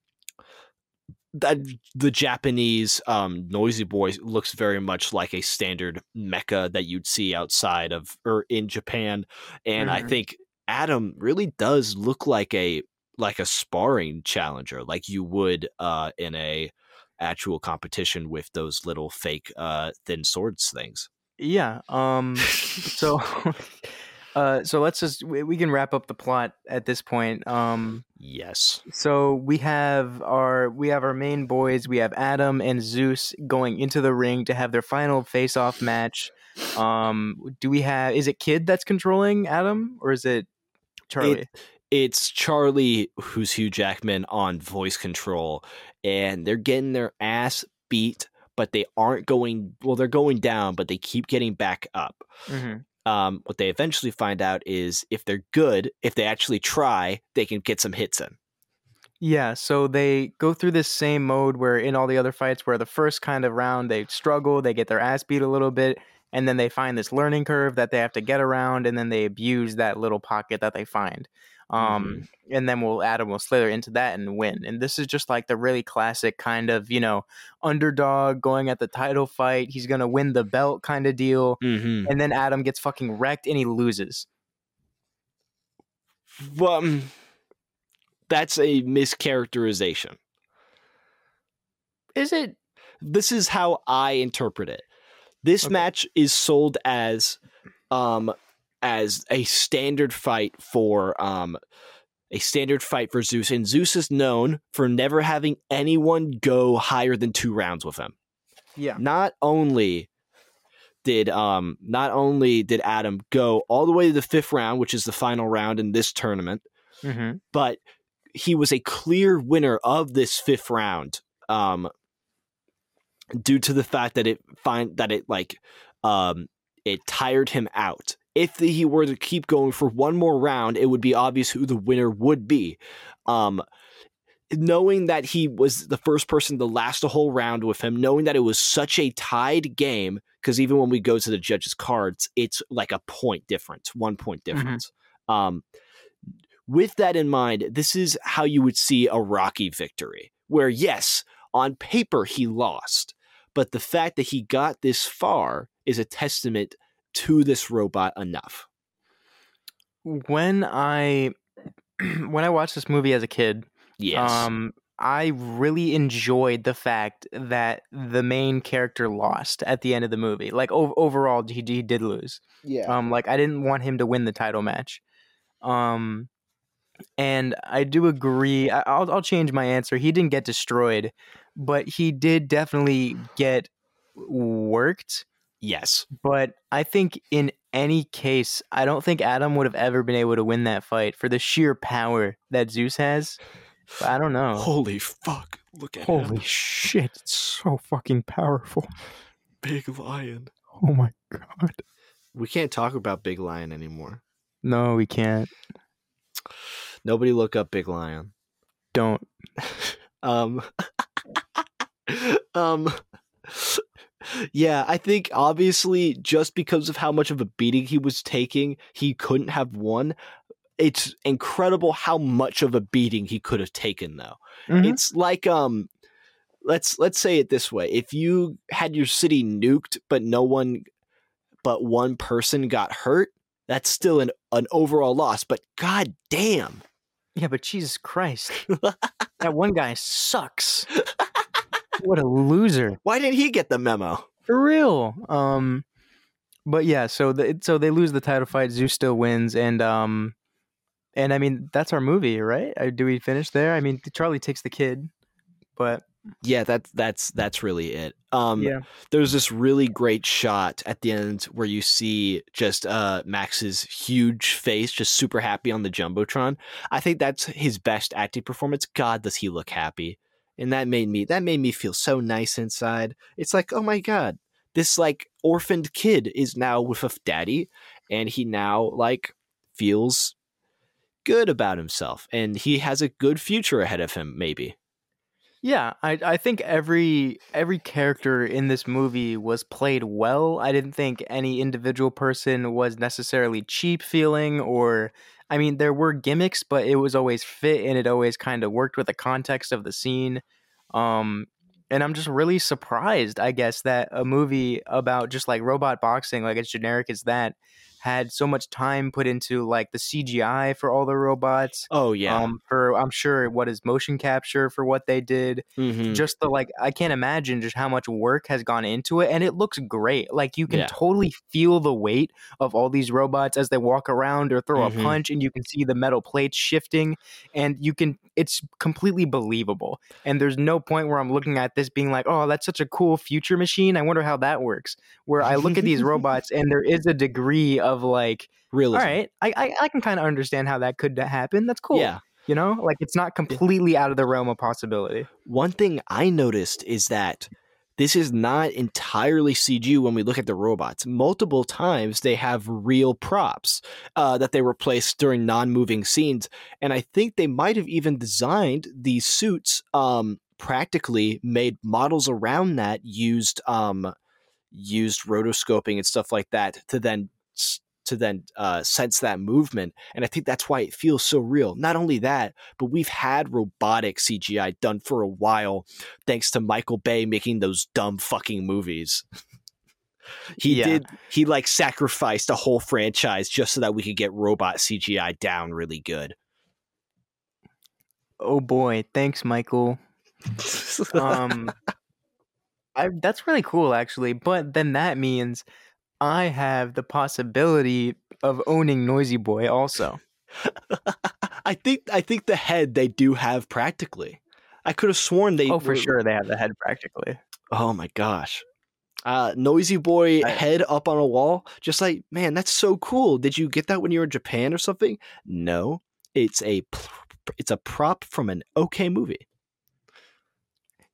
that the Japanese um, Noisy Boy looks very much like a standard mecha that you'd see outside of or in Japan, and I Mhm. think Adam really does look like a like a sparring challenger, like you would uh, in a actual competition with those little fake uh, thin swords things. Yeah. Um. so, uh. So let's just we, we can wrap up the plot at this point. Um. Yes. So we have our we have our main boys. We have Adam and Zeus going into the ring to have their final face-off match. Um. Do we have? Is it Kid that's controlling Adam, or is it Charlie? it's Charlie who's Hugh Jackman on voice control, and they're getting their ass beat, but they aren't going. Well, they're going down, but they keep getting back up. Mhm. Um, what they eventually find out is if they're good, if they actually try, they can get some hits in. Yeah, so they go through this same mode where in all the other fights, where the first kind of round they struggle, they get their ass beat a little bit, and then they find this learning curve that they have to get around, and then they abuse that little pocket that they find. Um, Mm-hmm. and then we'll add Adam will slither into that and win. And this is just like the really classic kind of you know underdog going at the title fight. He's gonna win the belt kind of deal, Mm-hmm. and then Adam gets fucking wrecked and he loses. Well, um, that's a mischaracterization. Is it? This is how I interpret it. This Okay. match is sold as um as a standard fight for um a standard fight for Zeus and Zeus is known for never having anyone go higher than 2 rounds with him. Yeah. Not only did um not only did Adam go all the way to the 5th round, which is the final round in this tournament, Mm-hmm. but he was a clear winner of this fifth round um due to the fact that it find that it like um it tired him out. If he were to keep going for one more round it would be obvious who the winner would be. Um knowing that he was the first person to last a whole round with him knowing that it was such a tied game because even when we go to the judges cards it's like a point difference one point difference. Um with that in mind, this is how you would see a Rocky victory, where yes, on paper he lost, but the fact that he got this far is a testament to this robot enough. When I when I watched this movie as a kid, Yes. Um, I really enjoyed the fact that the main character lost at the end of the movie. Like o- overall, he, he did lose. yeah. Um, like I didn't want him to win the title match. Um, and I do agree. I, I'll I'll change my answer. He didn't get destroyed, but he did definitely get worked. Yes. But I think in any case, I don't think Adam would have ever been able to win that fight for the sheer power that Zeus has. But I don't know. Holy fuck. Look at Holy him. shit, it's so fucking powerful. Big Lion. Oh my god. We can't talk about Big Lion anymore. No, we can't. Nobody look up Big Lion. Don't. Um, um, yeah, I think obviously just because of how much of a beating he was taking, he couldn't have won. It's incredible how much of a beating he could have taken, though. Mhm. It's like um, let's let's say it this way: if you had your city nuked, but no one, but one person got hurt, that's still an an overall loss. But god damn. Yeah, but Jesus Christ. that one guy sucks. What a loser. Why didn't he get the memo? For real. Um but yeah, so the, so they lose the title fight, Zeus still wins and um and I mean that's our movie, right? Do we finish there? I mean Charlie takes the kid, but Yeah, that's that's that's really it. Um, yeah. there's this really great shot at the end where you see just uh Max's huge face, just super happy on the jumbotron. I think that's his best acting performance. God, does he look happy? And that made me that made me feel so nice inside. It's like, oh my god, this like orphaned kid is now with a daddy, and he now like feels good about himself, and he has a good future ahead of him. Maybe. Yeah, I I think every every character in this movie was played well. I didn't think any individual person was necessarily cheap feeling or I mean there were gimmicks, but it was always fit and it always kind of worked with the context of the scene. Um and I'm just really surprised, I guess, that a movie about just like robot boxing, like as generic as that, had so much time put into like the CGI for all the robots. Oh yeah. Um, for I'm sure what is motion capture for what they did Mhm. just the like i can't imagine just how much work has gone into it and it looks great like you can Yeah. totally feel the weight of all these robots as they walk around or throw Mhm. a punch and you can see the metal plates shifting and you can it's completely believable and there's no point where i'm looking at this being like oh that's such a cool future machine i wonder how that works where i look at these robots and there is a degree of like Realism. all right i i, I can kind of understand how that could happen that's cool Yeah. you know like it's not completely out of the realm of possibility One thing I noticed is that this is not entirely CG when we look at the robots. Multiple times they have real props uh, that they replaced during non-moving scenes, and I think they might have even designed these suits um, practically, made models around that used um, used rotoscoping and stuff like that to then to then uh, sense that movement. And I think that's why it feels so real. Not only that, but we've had robotic CGI done for a while, thanks to Michael Bay making those dumb fucking movies. he yeah. did, he like sacrificed a whole franchise just so that we could get robot CGI down really good. Oh boy, thanks, Michael. um, I, that's really cool, actually. But then that means I have the possibility of owning Noisy Boy also. I think I think the head they do have practically. I could have sworn they Oh, for were, sure they have the head practically. Oh my gosh. Uh, Noisy Boy I, head up on a wall. Just like, man, that's so cool. Did you get that when you were in Japan or something? No. It's a it's a prop from an okay movie.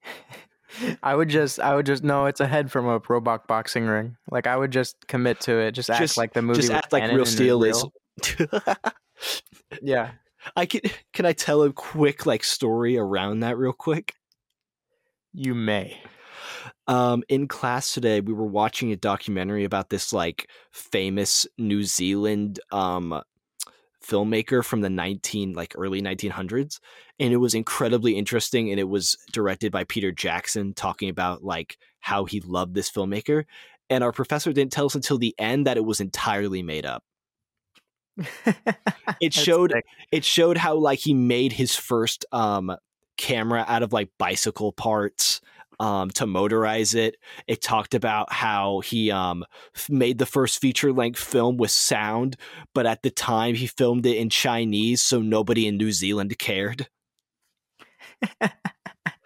I would just, I would just know it's a head from a robot boxing ring. Like I would just commit to it. Just act just, like the movie. Just act like real steel is. yeah. I can. Can I tell a quick like story around that real quick? You may. Um, in class today, we were watching a documentary about this like famous New Zealand um filmmaker from the 19 like early 1900s and it was incredibly interesting and it was directed by Peter Jackson talking about like how he loved this filmmaker and our professor didn't tell us until the end that it was entirely made up it showed sick. it showed how like he made his first um camera out of like bicycle parts um, to motorize it. It talked about how he um, made the first feature length film with sound, but at the time he filmed it in Chinese, so nobody in New Zealand cared.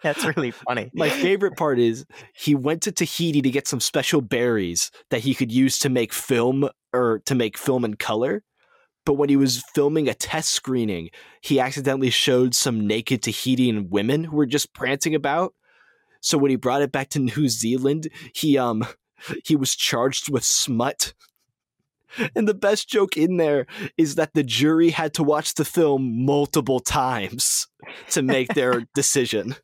That's really funny. My favorite part is he went to Tahiti to get some special berries that he could use to make film or to make film in color. But when he was filming a test screening, he accidentally showed some naked Tahitian women who were just prancing about so when he brought it back to New Zealand, he um he was charged with smut. And the best joke in there is that the jury had to watch the film multiple times to make their decision.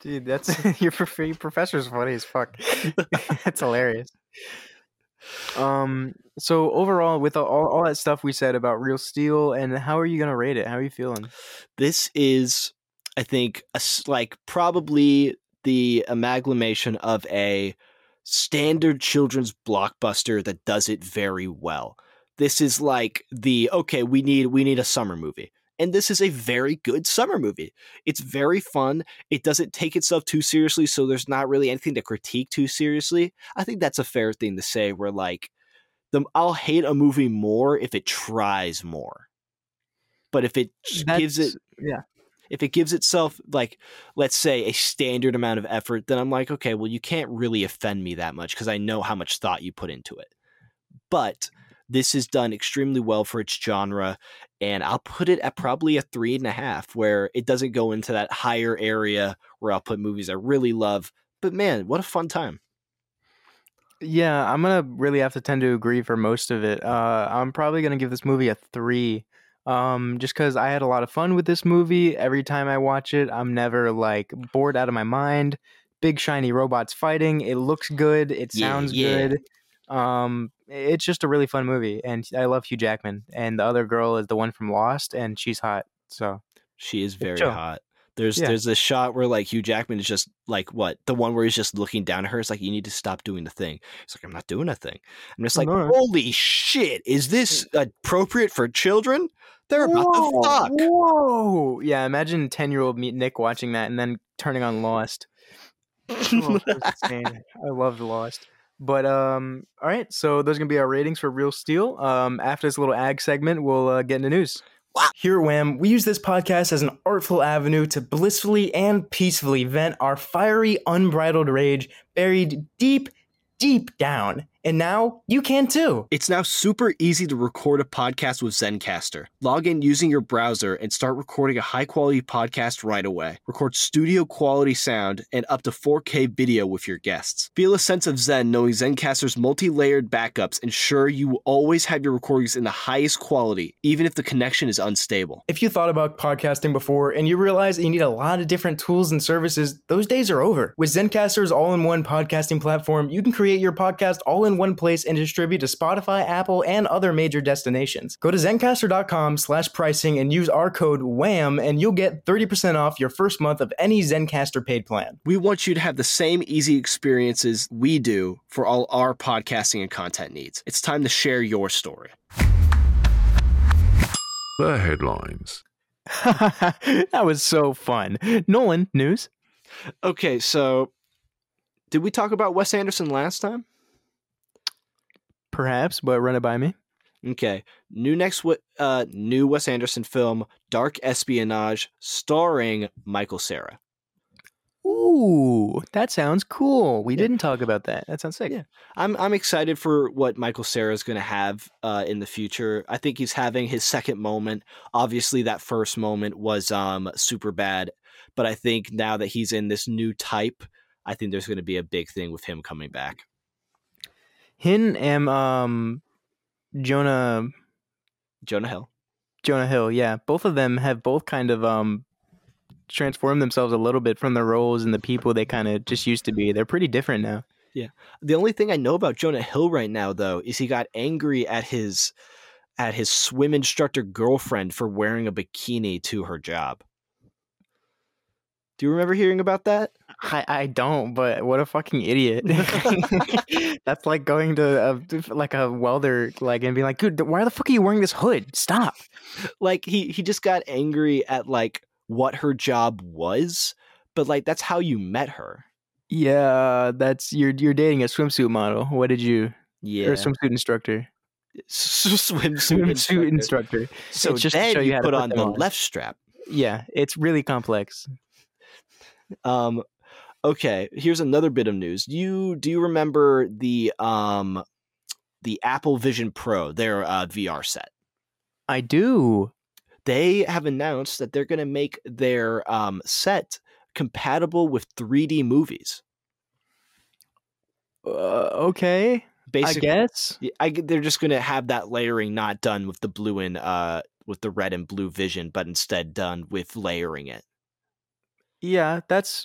Dude, that's your, professor's funny as fuck. that's hilarious. Um. So overall, with all, all that stuff we said about Real Steel, and how are you gonna rate it? How are you feeling? This is I think a, like probably the amalgamation of a standard children's blockbuster that does it very well. This is like the okay, we need we need a summer movie. And this is a very good summer movie. It's very fun. It doesn't take itself too seriously, so there's not really anything to critique too seriously. I think that's a fair thing to say where like the I'll hate a movie more if it tries more. But if it that's, gives it yeah if it gives itself like let's say a standard amount of effort, then I'm like, okay, well you can't really offend me that much because I know how much thought you put into it. But this is done extremely well for its genre, and I'll put it at probably a three and a half, where it doesn't go into that higher area where I'll put movies I really love. But man, what a fun time! Yeah, I'm gonna really have to tend to agree for most of it. Uh, I'm probably gonna give this movie a three um, just because I had a lot of fun with this movie. Every time I watch it, I'm never like bored out of my mind. Big shiny robots fighting. It looks good. It sounds yeah, good. Um, it's just a really fun movie, and I love Hugh Jackman. And the other girl is the one from Lost, and she's hot. So she is very hot. There's yeah. there's a shot where like Hugh Jackman is just like what the one where he's just looking down at her. It's like you need to stop doing the thing. He's like I'm not doing a thing. I'm just like holy shit, is this appropriate for children? They're about whoa, to fuck. Whoa! Yeah, imagine ten year old Nick watching that and then turning on Lost. oh, I loved Lost. But um, all right, so those are gonna be our ratings for Real Steel. Um, after this little ag segment, we'll uh, get into news. Here at WAM, we use this podcast as an artful avenue to blissfully and peacefully vent our fiery, unbridled rage buried deep, deep down And now you can too. It's now super easy to record a podcast with Zencastr. Log in using your browser and start recording a high quality podcast right away. Record studio quality sound and up to 4K video with your guests. Feel a sense of Zen knowing Zencastr's multi layered backups ensure you will always have your recordings in the highest quality, even if the connection is unstable. If you thought about podcasting before and you realize that you need a lot of different tools and services, those days are over. With Zencastr's all in one podcasting platform, you can create your podcast all in one place and distribute to Spotify, Apple, and other major destinations. Go to Zencastr.com slash pricing and use our code WAM and you'll get 30% off your first month of any Zencastr paid plan. We want you to have the same easy experiences we do for all our podcasting and content needs. It's time to share your story. The headlines. that was so fun. Nolan, news? Okay, so did we talk about Wes Anderson last time? Perhaps, but run it by me. Okay, new next uh new Wes Anderson film, Dark Espionage, starring Michael Cera. Ooh, that sounds cool. We yeah. didn't talk about that. That sounds sick. Yeah, I'm I'm excited for what Michael Cera is going to have uh, in the future. I think he's having his second moment. Obviously, that first moment was um Superbad, but I think now that he's in this new type, I think there's going to be a big thing with him coming back. Him and um Jonah Jonah Hill. Jonah Hill, yeah. Both of them have both kind of um transformed themselves a little bit from the roles and the people they kind of just used to be. They're pretty different now. Yeah. The only thing I know about Jonah Hill right now though is he got angry at his at his swim instructor girlfriend for wearing a bikini to her job. Do you remember hearing about that? I, I don't, but what a fucking idiot. That's like going to a, like a welder like and being like, dude, why the fuck are you wearing this hood? Stop. Like he he just got angry at like what her job was, but like that's how you met her. Yeah, that's you're you're dating a swimsuit model. What did you? Yeah, or a swimsuit instructor. swimsuit, swimsuit instructor. instructor. So it's just then you, you put, put on the on. left strap. Yeah, it's really complex. Um, okay, here's another bit of news. You do you remember the um the Apple Vision Pro, their uh, VR set? I do. They have announced that they're going to make their um, set compatible with 3D movies. Uh, okay. Basically, I guess I, they're just going to have that layering not done with the blue and uh with the red and blue vision, but instead done with layering it. Yeah, that's.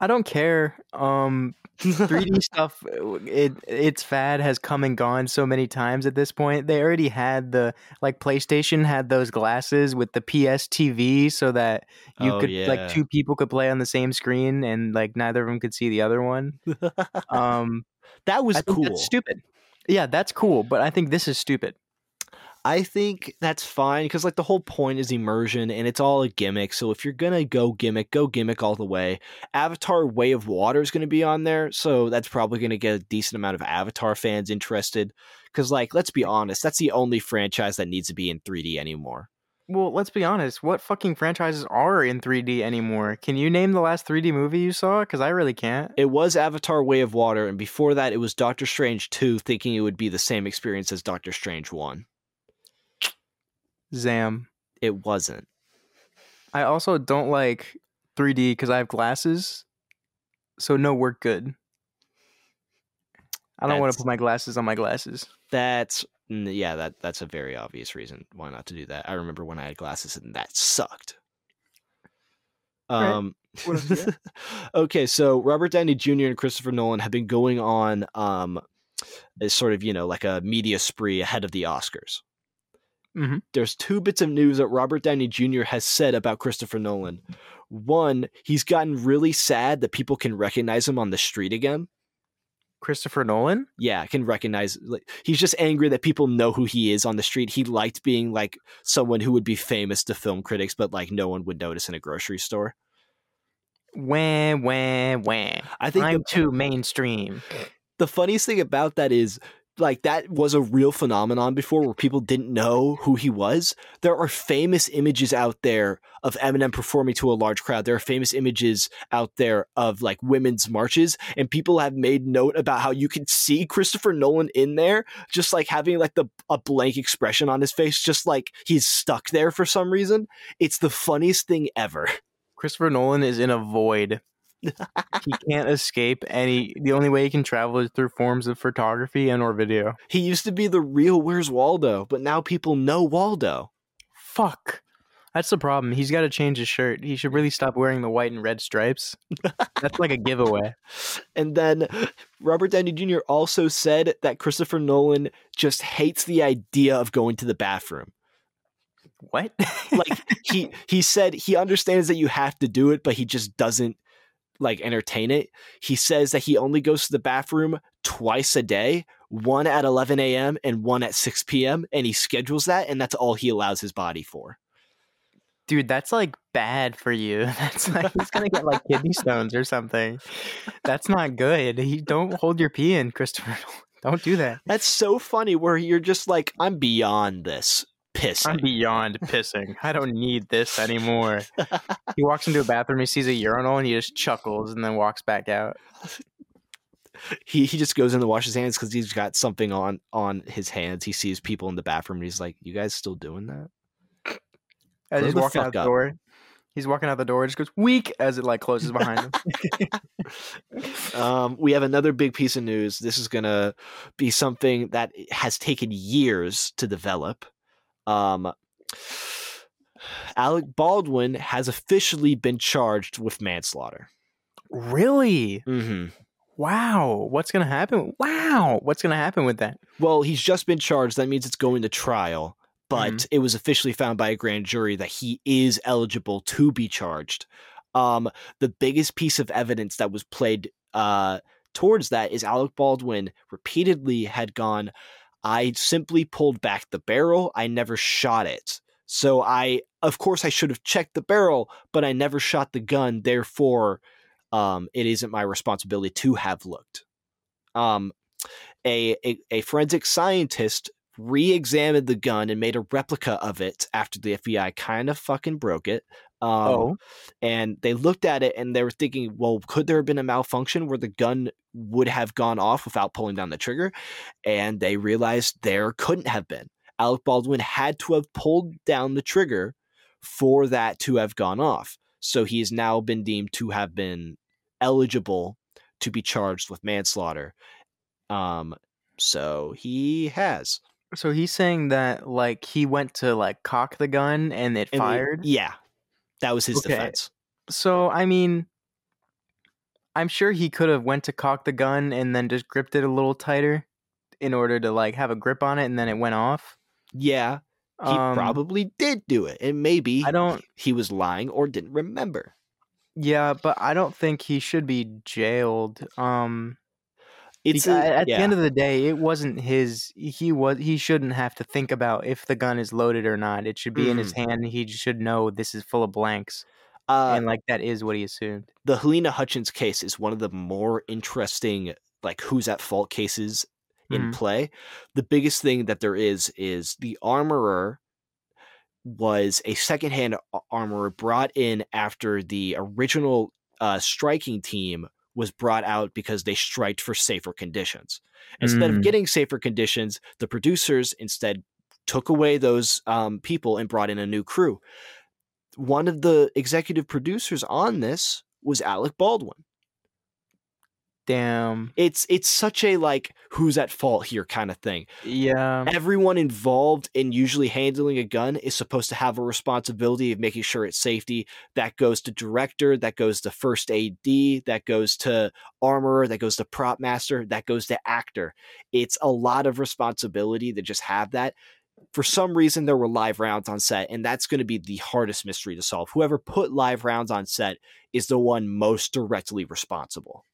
I don't care. Um, 3D stuff, uh, it its fad has come and gone so many times at this point. They already had the like PlayStation had those glasses with the PS TV, so that you oh, could yeah. like two people could play on the same screen, and like neither of them could see the other one. um, that was cool. That's stupid. Yeah, that's cool, but I think this is stupid. I think that's fine because like the whole point is immersion and it's all a gimmick. So if you're gonna go gimmick, go gimmick all the way. Avatar Way of Water is gonna be on there, so that's probably gonna get a decent amount of Avatar fans interested. Because like, let's be honest, that's the only franchise that needs to be in 3D anymore. Well, let's be honest. What fucking franchises are in 3D anymore? Can you name the last 3D movie you saw? Because I really can't. It was Avatar Way of Water, and before that, it was Doctor Strange 2, thinking it would be the same experience as Doctor Strange 1. Zam. It wasn't. I also don't like 3D because I have glasses, so no work good. I don't want to put my glasses on my glasses. That's yeah, that that's a very obvious reason why not to do that. I remember when I had glasses and that sucked. Um right. okay, so Robert Downey Jr. and Christopher Nolan have been going on um as sort of, you know, like a media spree ahead of the Oscars. Mm-hmm. There's two bits of news that Robert Downey Jr. has said about Christopher Nolan. One, he's gotten really sad that people can recognize him on the street again. Christopher Nolan? Yeah, can recognize. Like, he's just angry that people know who he is on the street. He liked being like someone who would be famous to film critics, but like no one would notice in a grocery store. Wah wah wah. I think I'm the, too mainstream. The funniest thing about that is like that was a real phenomenon before where people didn't know who he was. There are famous images out there of Eminem performing to a large crowd. There are famous images out there of like women's marches, and people have made note about how you can see Christopher Nolan in there, just like having like the a blank expression on his face, just like he's stuck there for some reason. It's the funniest thing ever. Christopher Nolan is in a void. He can't escape any. The only way he can travel is through forms of photography and or video. He used to be the real Where's Waldo, but now people know Waldo. Fuck. That's the problem. He's got to change his shirt. He should really stop wearing the white and red stripes. That's like a giveaway. And then Robert Downey Jr. also said that Christopher Nolan just hates the idea of going to the bathroom. What? Like he he said he understands that you have to do it, but he just doesn't like entertain it. He says that he only goes to the bathroom twice a day, one at 11 a.m. and one at 6 p.m. And he schedules that, and that's all he allows his body for. Dude, that's like bad for you. That's like he's gonna get like kidney stones or something. That's not good. He don't hold your pee in, Christopher. Don't do that. That's so funny where you're just like, I'm beyond this. Pissing. I'm beyond pissing. I don't need this anymore. he walks into a bathroom, he sees a urinal, and he just chuckles and then walks back out. he he just goes in to wash his hands because he's got something on on his hands. He sees people in the bathroom and he's like, "You guys still doing that?" As Grow he's walking out the up. door, he's walking out the door. It just goes weak as it like closes behind him. Um, we have another big piece of news. This is gonna be something that has taken years to develop. Um, Alec Baldwin has officially been charged with manslaughter. really? Mm-hmm. Wow. What's gonna happen? Wow. What's gonna happen with that? Well, he's just been charged. That means it's going to trial. But Mhm. it was officially found by a grand jury that he is eligible to be charged. Um, the biggest piece of evidence that was played uh, towards that is Alec Baldwin repeatedly had gone, I simply pulled back the barrel. I never shot it. So I, of course, I should have checked the barrel, but I never shot the gun. Therefore, um, it isn't my responsibility to have looked. Um, a, a, a forensic scientist re-examined the gun and made a replica of it after the FBI kind of fucking broke it. Um, oh, and they looked at it and they were thinking, well, could there have been a malfunction where the gun would have gone off without pulling down the trigger? And they realized there couldn't have been. Alec Baldwin had to have pulled down the trigger for that to have gone off. So he has now been deemed to have been eligible to be charged with manslaughter. Um, so he has. so he's saying that like he went to like cock the gun and it And fired. yeah, that was his Okay. defense. So I mean, I'm sure he could have went to cock the gun and then just gripped it a little tighter in order to like have a grip on it, and then it went off. Yeah, he Um, probably did do it, and maybe I don't. he was lying or didn't remember. Yeah, but I don't think he should be jailed. Um, It's a- at yeah. the end of the day, it wasn't his. He was. He shouldn't have to think about if the gun is loaded or not. It should be in his hand. He should know this is full of blanks, uh, and like that is what he assumed. the Halyna Hutchins case is one of the more interesting, like who's at fault cases in Mhm. play. The biggest thing that there is is the armorer was a secondhand armorer brought in after the original uh, striking team was brought out because they striked for safer conditions. Instead of Mm. getting safer conditions, the producers instead took away those um, people and brought in a new crew. One of the executive producers on this was Alec Baldwin. Damn. It's it's such a like who's at fault here kind of thing. Yeah. Everyone involved in usually handling a gun is supposed to have a responsibility of making sure it's safety. That goes to director, that goes to first AD, that goes to armorer, that goes to prop master, that goes to actor. It's a lot of responsibility to just have that. For some reason, there were live rounds on set, and that's going to be the hardest mystery to solve. Whoever put live rounds on set is the one most directly responsible.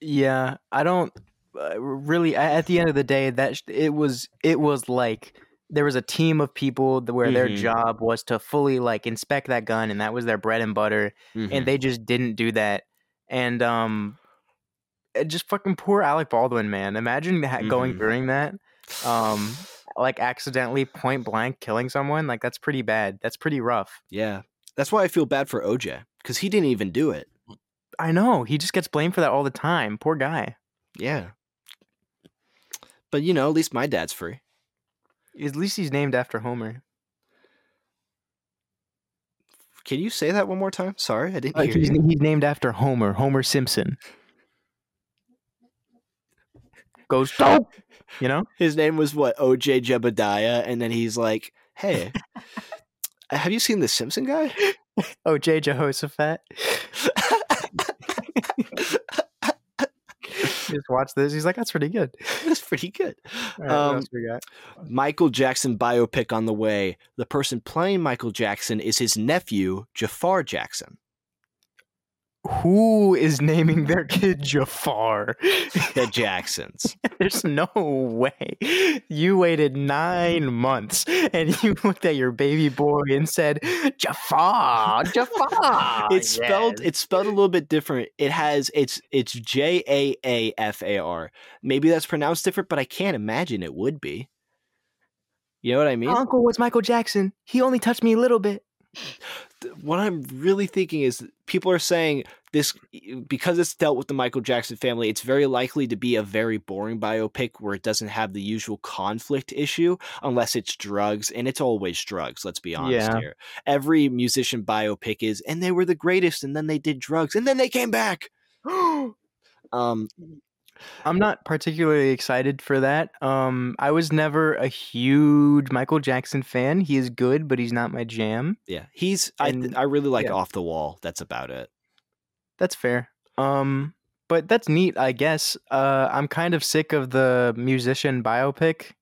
Yeah, I don't uh, really. At the end of the day, that sh- it was it was like there was a team of people where their Mhm. job was to fully like inspect that gun, and that was their bread and butter, Mm-hmm. and they just didn't do that. And um, just fucking poor Alec Baldwin, man. Imagine ha- going Mhm. during that. um, like accidentally point blank killing someone, like that's pretty bad. That's pretty rough. Yeah. That's why I feel bad for OJ because he didn't even do it. I know he just gets blamed for that all the time. Poor guy. Yeah. But you know, at least my dad's free. At least he's named after Homer. Can you say that one more time? Sorry, I didn't Like, hear he's, you. he's named after Homer, Homer Simpson. Goes dope. You know? His name was what? OJ Jebediah, and then he's like, "Hey, have you seen the Simpson guy?" Oh, J. Jehoshaphat. Just watch this. He's like, that's pretty good. That's pretty good. Right, Um, else we got? Michael Jackson biopic on the way. The person playing Michael Jackson is his nephew, Jaafar Jackson. Who is naming their kid Jafar? The Jacksons. There's no way. You waited nine months and you looked at your baby boy and said, Jafar, Jafar. it's spelled yes." it's spelled a little bit different. It has it's it's J A A F A R. Maybe that's pronounced different, but I can't imagine it would be. You know what I mean? My uncle was Michael Jackson. He only touched me a little bit. What I'm really thinking is people are saying this because it's dealt with the Michael Jackson family. It's very likely to be a very boring biopic where it doesn't have the usual conflict issue, unless it's drugs, and it's always drugs. Let's be honest Yeah. here. Every musician biopic is, and they were the greatest, and then they did drugs, and then they came back. Um, I'm not particularly excited for that. Um, I was never a huge Michael Jackson fan. He is good, but he's not my jam. yeah, he's. I I really like yeah. Off the Wall. That's about it. That's fair. Um, but that's neat, I guess. Uh, I'm kind of sick of the musician biopic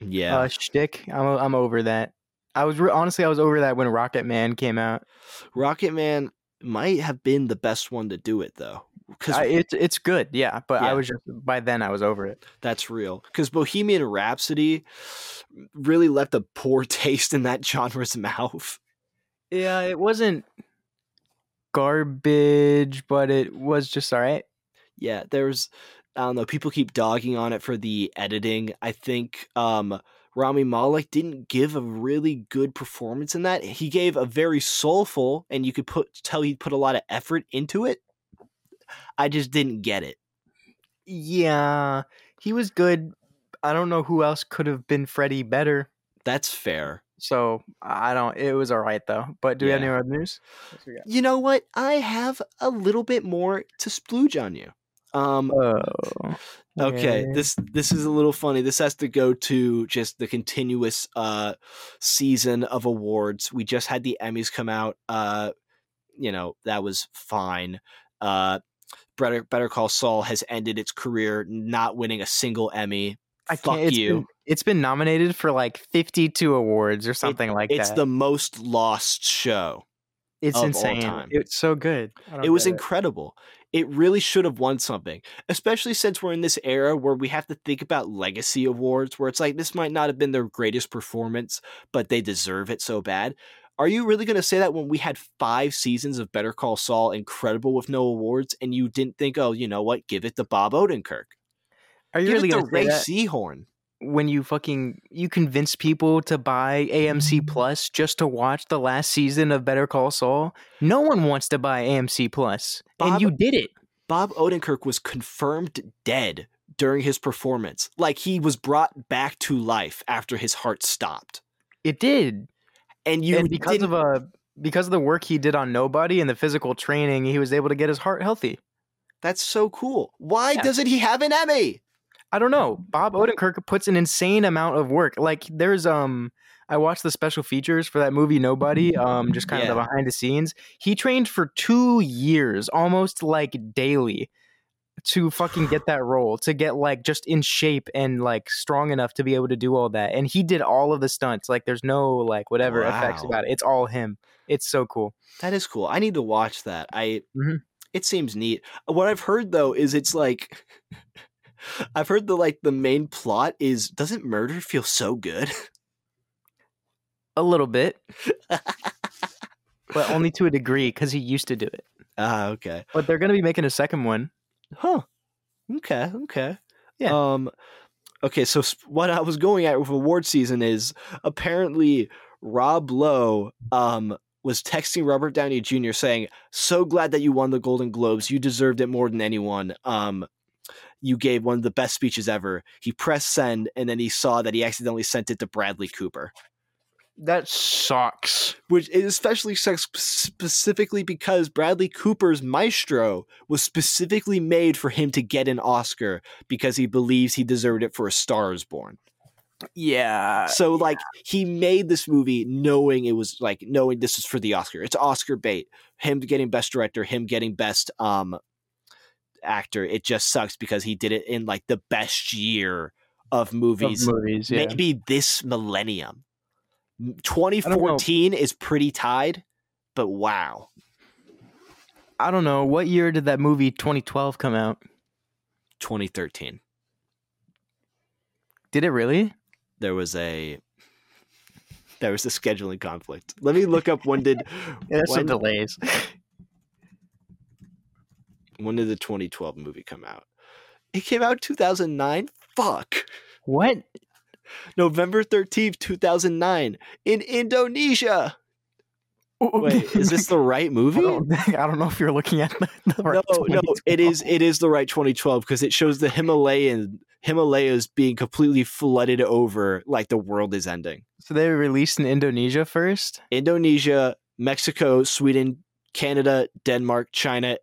Yeah, uh, shtick. I'm I'm over that. I was re- honestly I was over that when Rocketman came out. Rocketman might have been the best one to do it though, because it's it's good, yeah. But Yeah. I was just by then I was over it. That's real. Because Bohemian Rhapsody really left a poor taste in that genre's mouth. Yeah, it wasn't garbage, but it was just all right. Yeah, there's I don't know, people keep dogging on it for the editing. I think um Rami Malek didn't give a really good performance in that. He gave a very soulful and you could put tell he put a lot of effort into it. I just didn't get it. Yeah, he was good. I don't know who else could have been Freddie better. That's fair. So I don't. It was all right though. But do we have any other news? What we got? You know what? I have a little bit more to splooge on you. Um Oh, Okay, okay. this this is a little funny. This has to go to just the continuous uh season of awards. We just had the Emmys come out. Uh you know, that was fine. Uh Better Better Call Saul has ended its career not winning a single Emmy. I Fuck. It's you. Been, it's been nominated for like 52 awards or something like it's that. It's the most lost show. it's insane. It's so good. It was incredible. It really should have won something, especially since we're in this era where we have to think about legacy awards, where it's like this might not have been their greatest performance, but they deserve it so bad. Are you really going to say that when we had five seasons of Better Call Saul, incredible with no awards, and you didn't think, oh, you know what, give it to Bob Odenkirk, Are you give really gonna say Rhea that Seehorn? When you fucking you convince people to buy AMC Plus just to watch the last season of Better Call Saul? No one wants to buy AMC Plus, Bob- and you did it. Bob Odenkirk was confirmed dead during his performance, like he was brought back to life after his heart stopped, It did. and you and because of uh because of the work he did on Nobody and the physical training, he was able to get his heart healthy. That's so cool. Why Yeah. doesn't he have an Emmy? I don't know. Bob Odenkirk puts an insane amount of work. Like there's um I watched the special features for that movie Nobody, um just kind of the behind the scenes. He trained for 2 years almost like daily to fucking get that role, to get like just in shape and like strong enough to be able to do all that. And he did all of the stunts. Like there's no like whatever effects about it. It's all him. It's so cool. That is cool. I need to watch that. I Mhm. it seems neat. What I've heard though is it's like I've heard the like the main plot is doesn't murder feel so good? A little bit, but only to a degree cuz he used to do it. Ah, okay. But they're going to be making a second one. Huh. Okay, okay. Yeah. Um okay, so what I was going at with award season is apparently Rob Lowe um was texting Robert Downey Jr. saying, "So glad that you won the Golden Globes. You deserved it more than anyone. Um, you gave one of the best speeches ever." He pressed send, and then he saw that he accidentally sent it to Bradley Cooper, That sucks. which is especially sucks specifically because Bradley Cooper's Maestro was specifically made for him to get an Oscar because he believes he deserved it for A Star Is Born. Yeah. So like he made this movie knowing it was like knowing this is for the Oscar. It's Oscar bait. Him getting best director, him getting best um actor. It just sucks because he did it in like the best year of movies movies, yeah. maybe this millennium. 2014 is pretty tied, but wow. I don't know. What year did that movie 2012 come out? 2013. Did it really? There was a there was a scheduling conflict. Let me look up when did There's when, delays. When did the 2012 movie come out? It came out 2009. Fuck. What? November 13th, 2009 in Indonesia. Wait, is this the right I movie? don't, I don't know if you're looking at the, the right no, no, it is it is the right 2012 because it shows the Himalayan Himalayas being completely flooded over like the world is ending. So they released in Indonesia first. Indonesia, Mexico, Sweden, Canada, Denmark, China,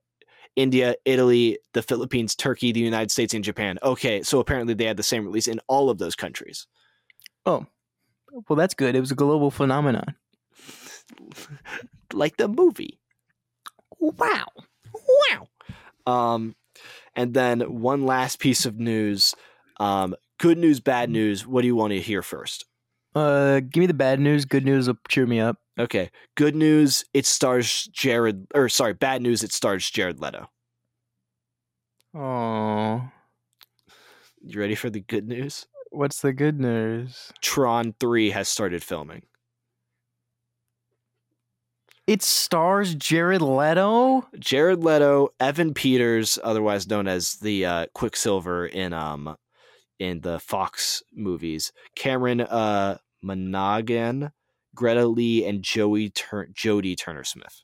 India, Italy, the Philippines, Turkey, the United States, and Japan. Okay, so apparently they had the same release in all of those countries. Oh, well, that's good. It was a global phenomenon. like the movie. Wow. Wow. Um, and then one last piece of news. Um, good news, bad news. What do you want to hear first? Uh, give me the bad news. Good news will cheer me up. Okay. Good news. It stars Jared. Or sorry, bad news. It stars Jared Leto. Oh, You ready for the good news? what's the good news? Tron Three has started filming. It stars Jared Leto. Jared Leto, Evan Peters, otherwise known as the uh, Quicksilver in um in the Fox movies, Cameron uh, Monaghan, Greta Lee, and Joey Tur- Jodie Turner Smith.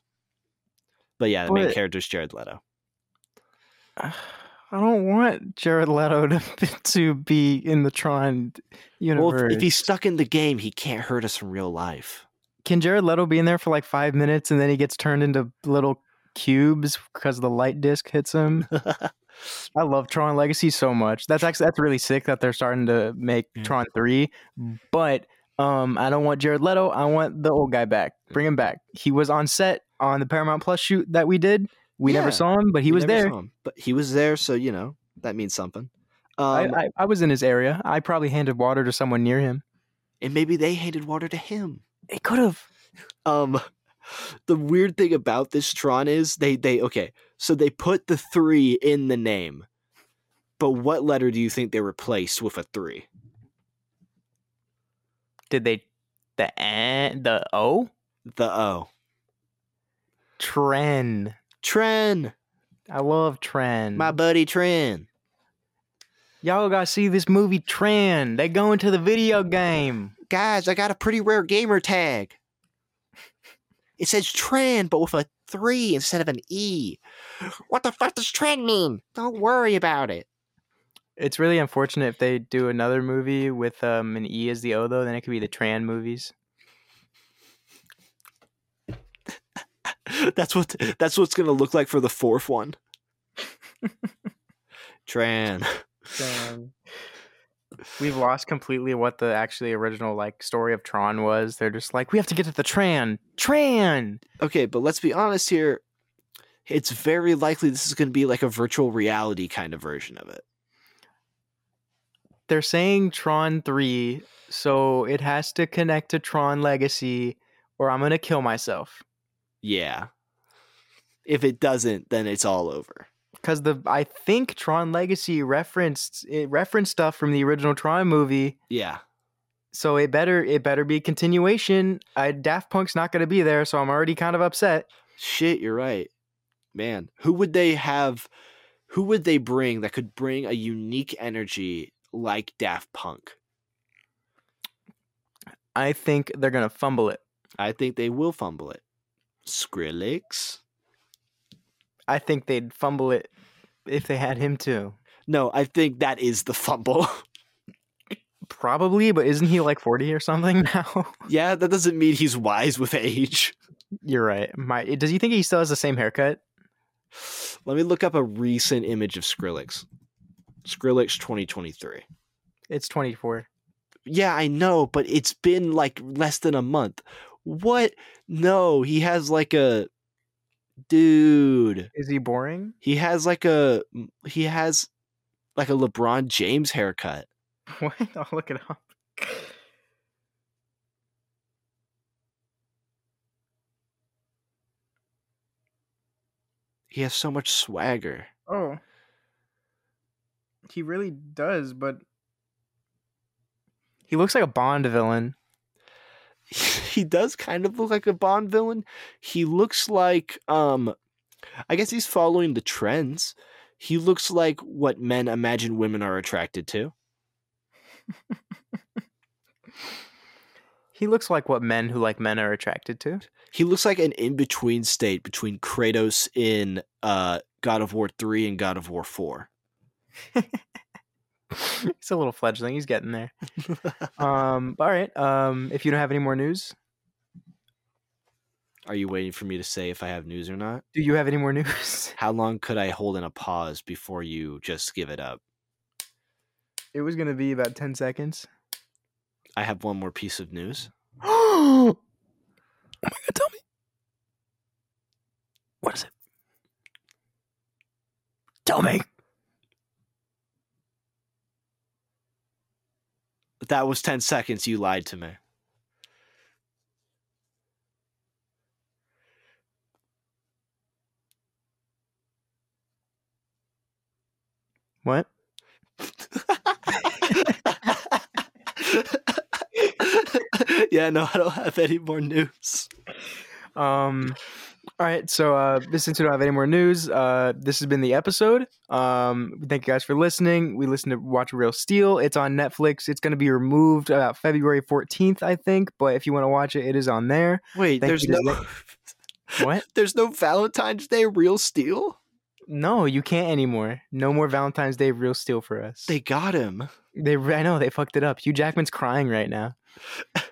But yeah, the main What? character is Jared Leto. I don't want Jared Leto to to be in the Tron universe. Well, if, if he's stuck in the game, he can't hurt us in real life. Can Jared Leto be in there for like five minutes and then he gets turned into little cubes because the light disc hits him? I love Tron Legacy so much. That's actually that's really sick that they're starting to make. Tron three, but um, I don't want Jared Leto. I want the old guy back. Bring him back. He was on set on the Paramount Plus shoot that we did. We Yeah. never saw him, but he was there. but he was there, so you know that means something. I, Um, I, I was in his area. I probably handed water to someone near him. and maybe they handed water to him. It could have. Um, the weird thing about this Tron is they they okay, so they put the three in the name, but what letter do you think they replaced with a three? Did they the N, the O? The O. Tren. Tren, I love Tren. my buddy Tren. Y'all gotta see this movie Tren. They go into the video game. Guys, I got a pretty rare gamer tag. It says Tren, but with a three instead of an E. What the fuck does Tren mean? Don't worry about it. It's really unfortunate if they do another movie with um, an E as the O though, then it could be the Tran movies. that's what that's what's gonna look like for the fourth one. Tran. Tran. We've lost completely what the actually original like story of Tron was. They're just like, we have to get to the Tran. Tran. Okay, but let's be honest here. It's very likely this is going to be like a virtual reality kind of version of it. They're saying Tron 3, so it has to connect to Tron Legacy or I'm going to kill myself. Yeah. If it doesn't, then it's all over. Cuz the I think Tron Legacy referenced it referenced stuff from the original Tron movie. Yeah. So it better it better be a continuation. I Daft Punk's not going to be there, so I'm already kind of upset. Shit, you're right. Man, who would they have who would they bring that could bring a unique energy like Daft Punk. I think they're gonna fumble it. I think they will fumble it. Skrillex? I think they'd fumble it if they had him too. No, I think that is the fumble. Probably, but isn't he like 40 or something now? yeah, that doesn't mean he's wise with age. You're right. My does he think he still has the same haircut? Let me look up a recent image of Skrillex. Skrillex 2023. It's 24. Yeah, I know, but it's been like less than a month. What? No, he has like a dude. Is he boring? He has like a he has like a LeBron James haircut. What? I'll look it up. He has so much swagger. Oh. He really does, but he looks like a Bond villain. he does kind of look like a Bond villain. He looks like um I guess he's following the trends. He looks like what men imagine women are attracted to. he looks like what men who like men are attracted to. He looks like an in-between state between Kratos in uh God of War 3 and God of War 4. He's a little fledgling. He's getting there. um, all right. Um, if you don't have any more news, Are you waiting for me to say if I have news or not? do you have any more news? How long could I hold in a pause before you just give it up? It was gonna be about ten seconds. I have one more piece of news. oh my god! Tell me. What is it? Tell me. That was 10 seconds. You lied to me. What? yeah, no, I don't have any more news. Um. All right. So, uh, since we don't have any more news, uh, this has been the episode. Um, thank you guys for listening. We listened to Watch Real Steel. It's on Netflix. It's going to be removed about February 14th, I think. But if you want to watch it, it is on there. Wait, Thank there's no What? There's no Valentine's Day real steel? No, you can't anymore. No more Valentine's Day Real Steel for us. They got him. They, I know they fucked it up. Hugh Jackman's crying right now.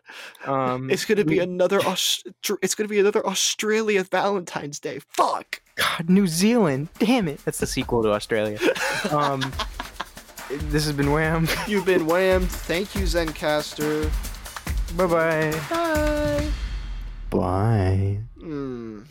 Um, It's gonna be we- another Aus- it's gonna be another Australia Valentine's Day. Fuck. God, New Zealand. Damn it. That's the sequel to Australia. Um, this has been WAM. You've been whammed. Thank you, Zencastr. Bye bye. Bye. Bye. Mm.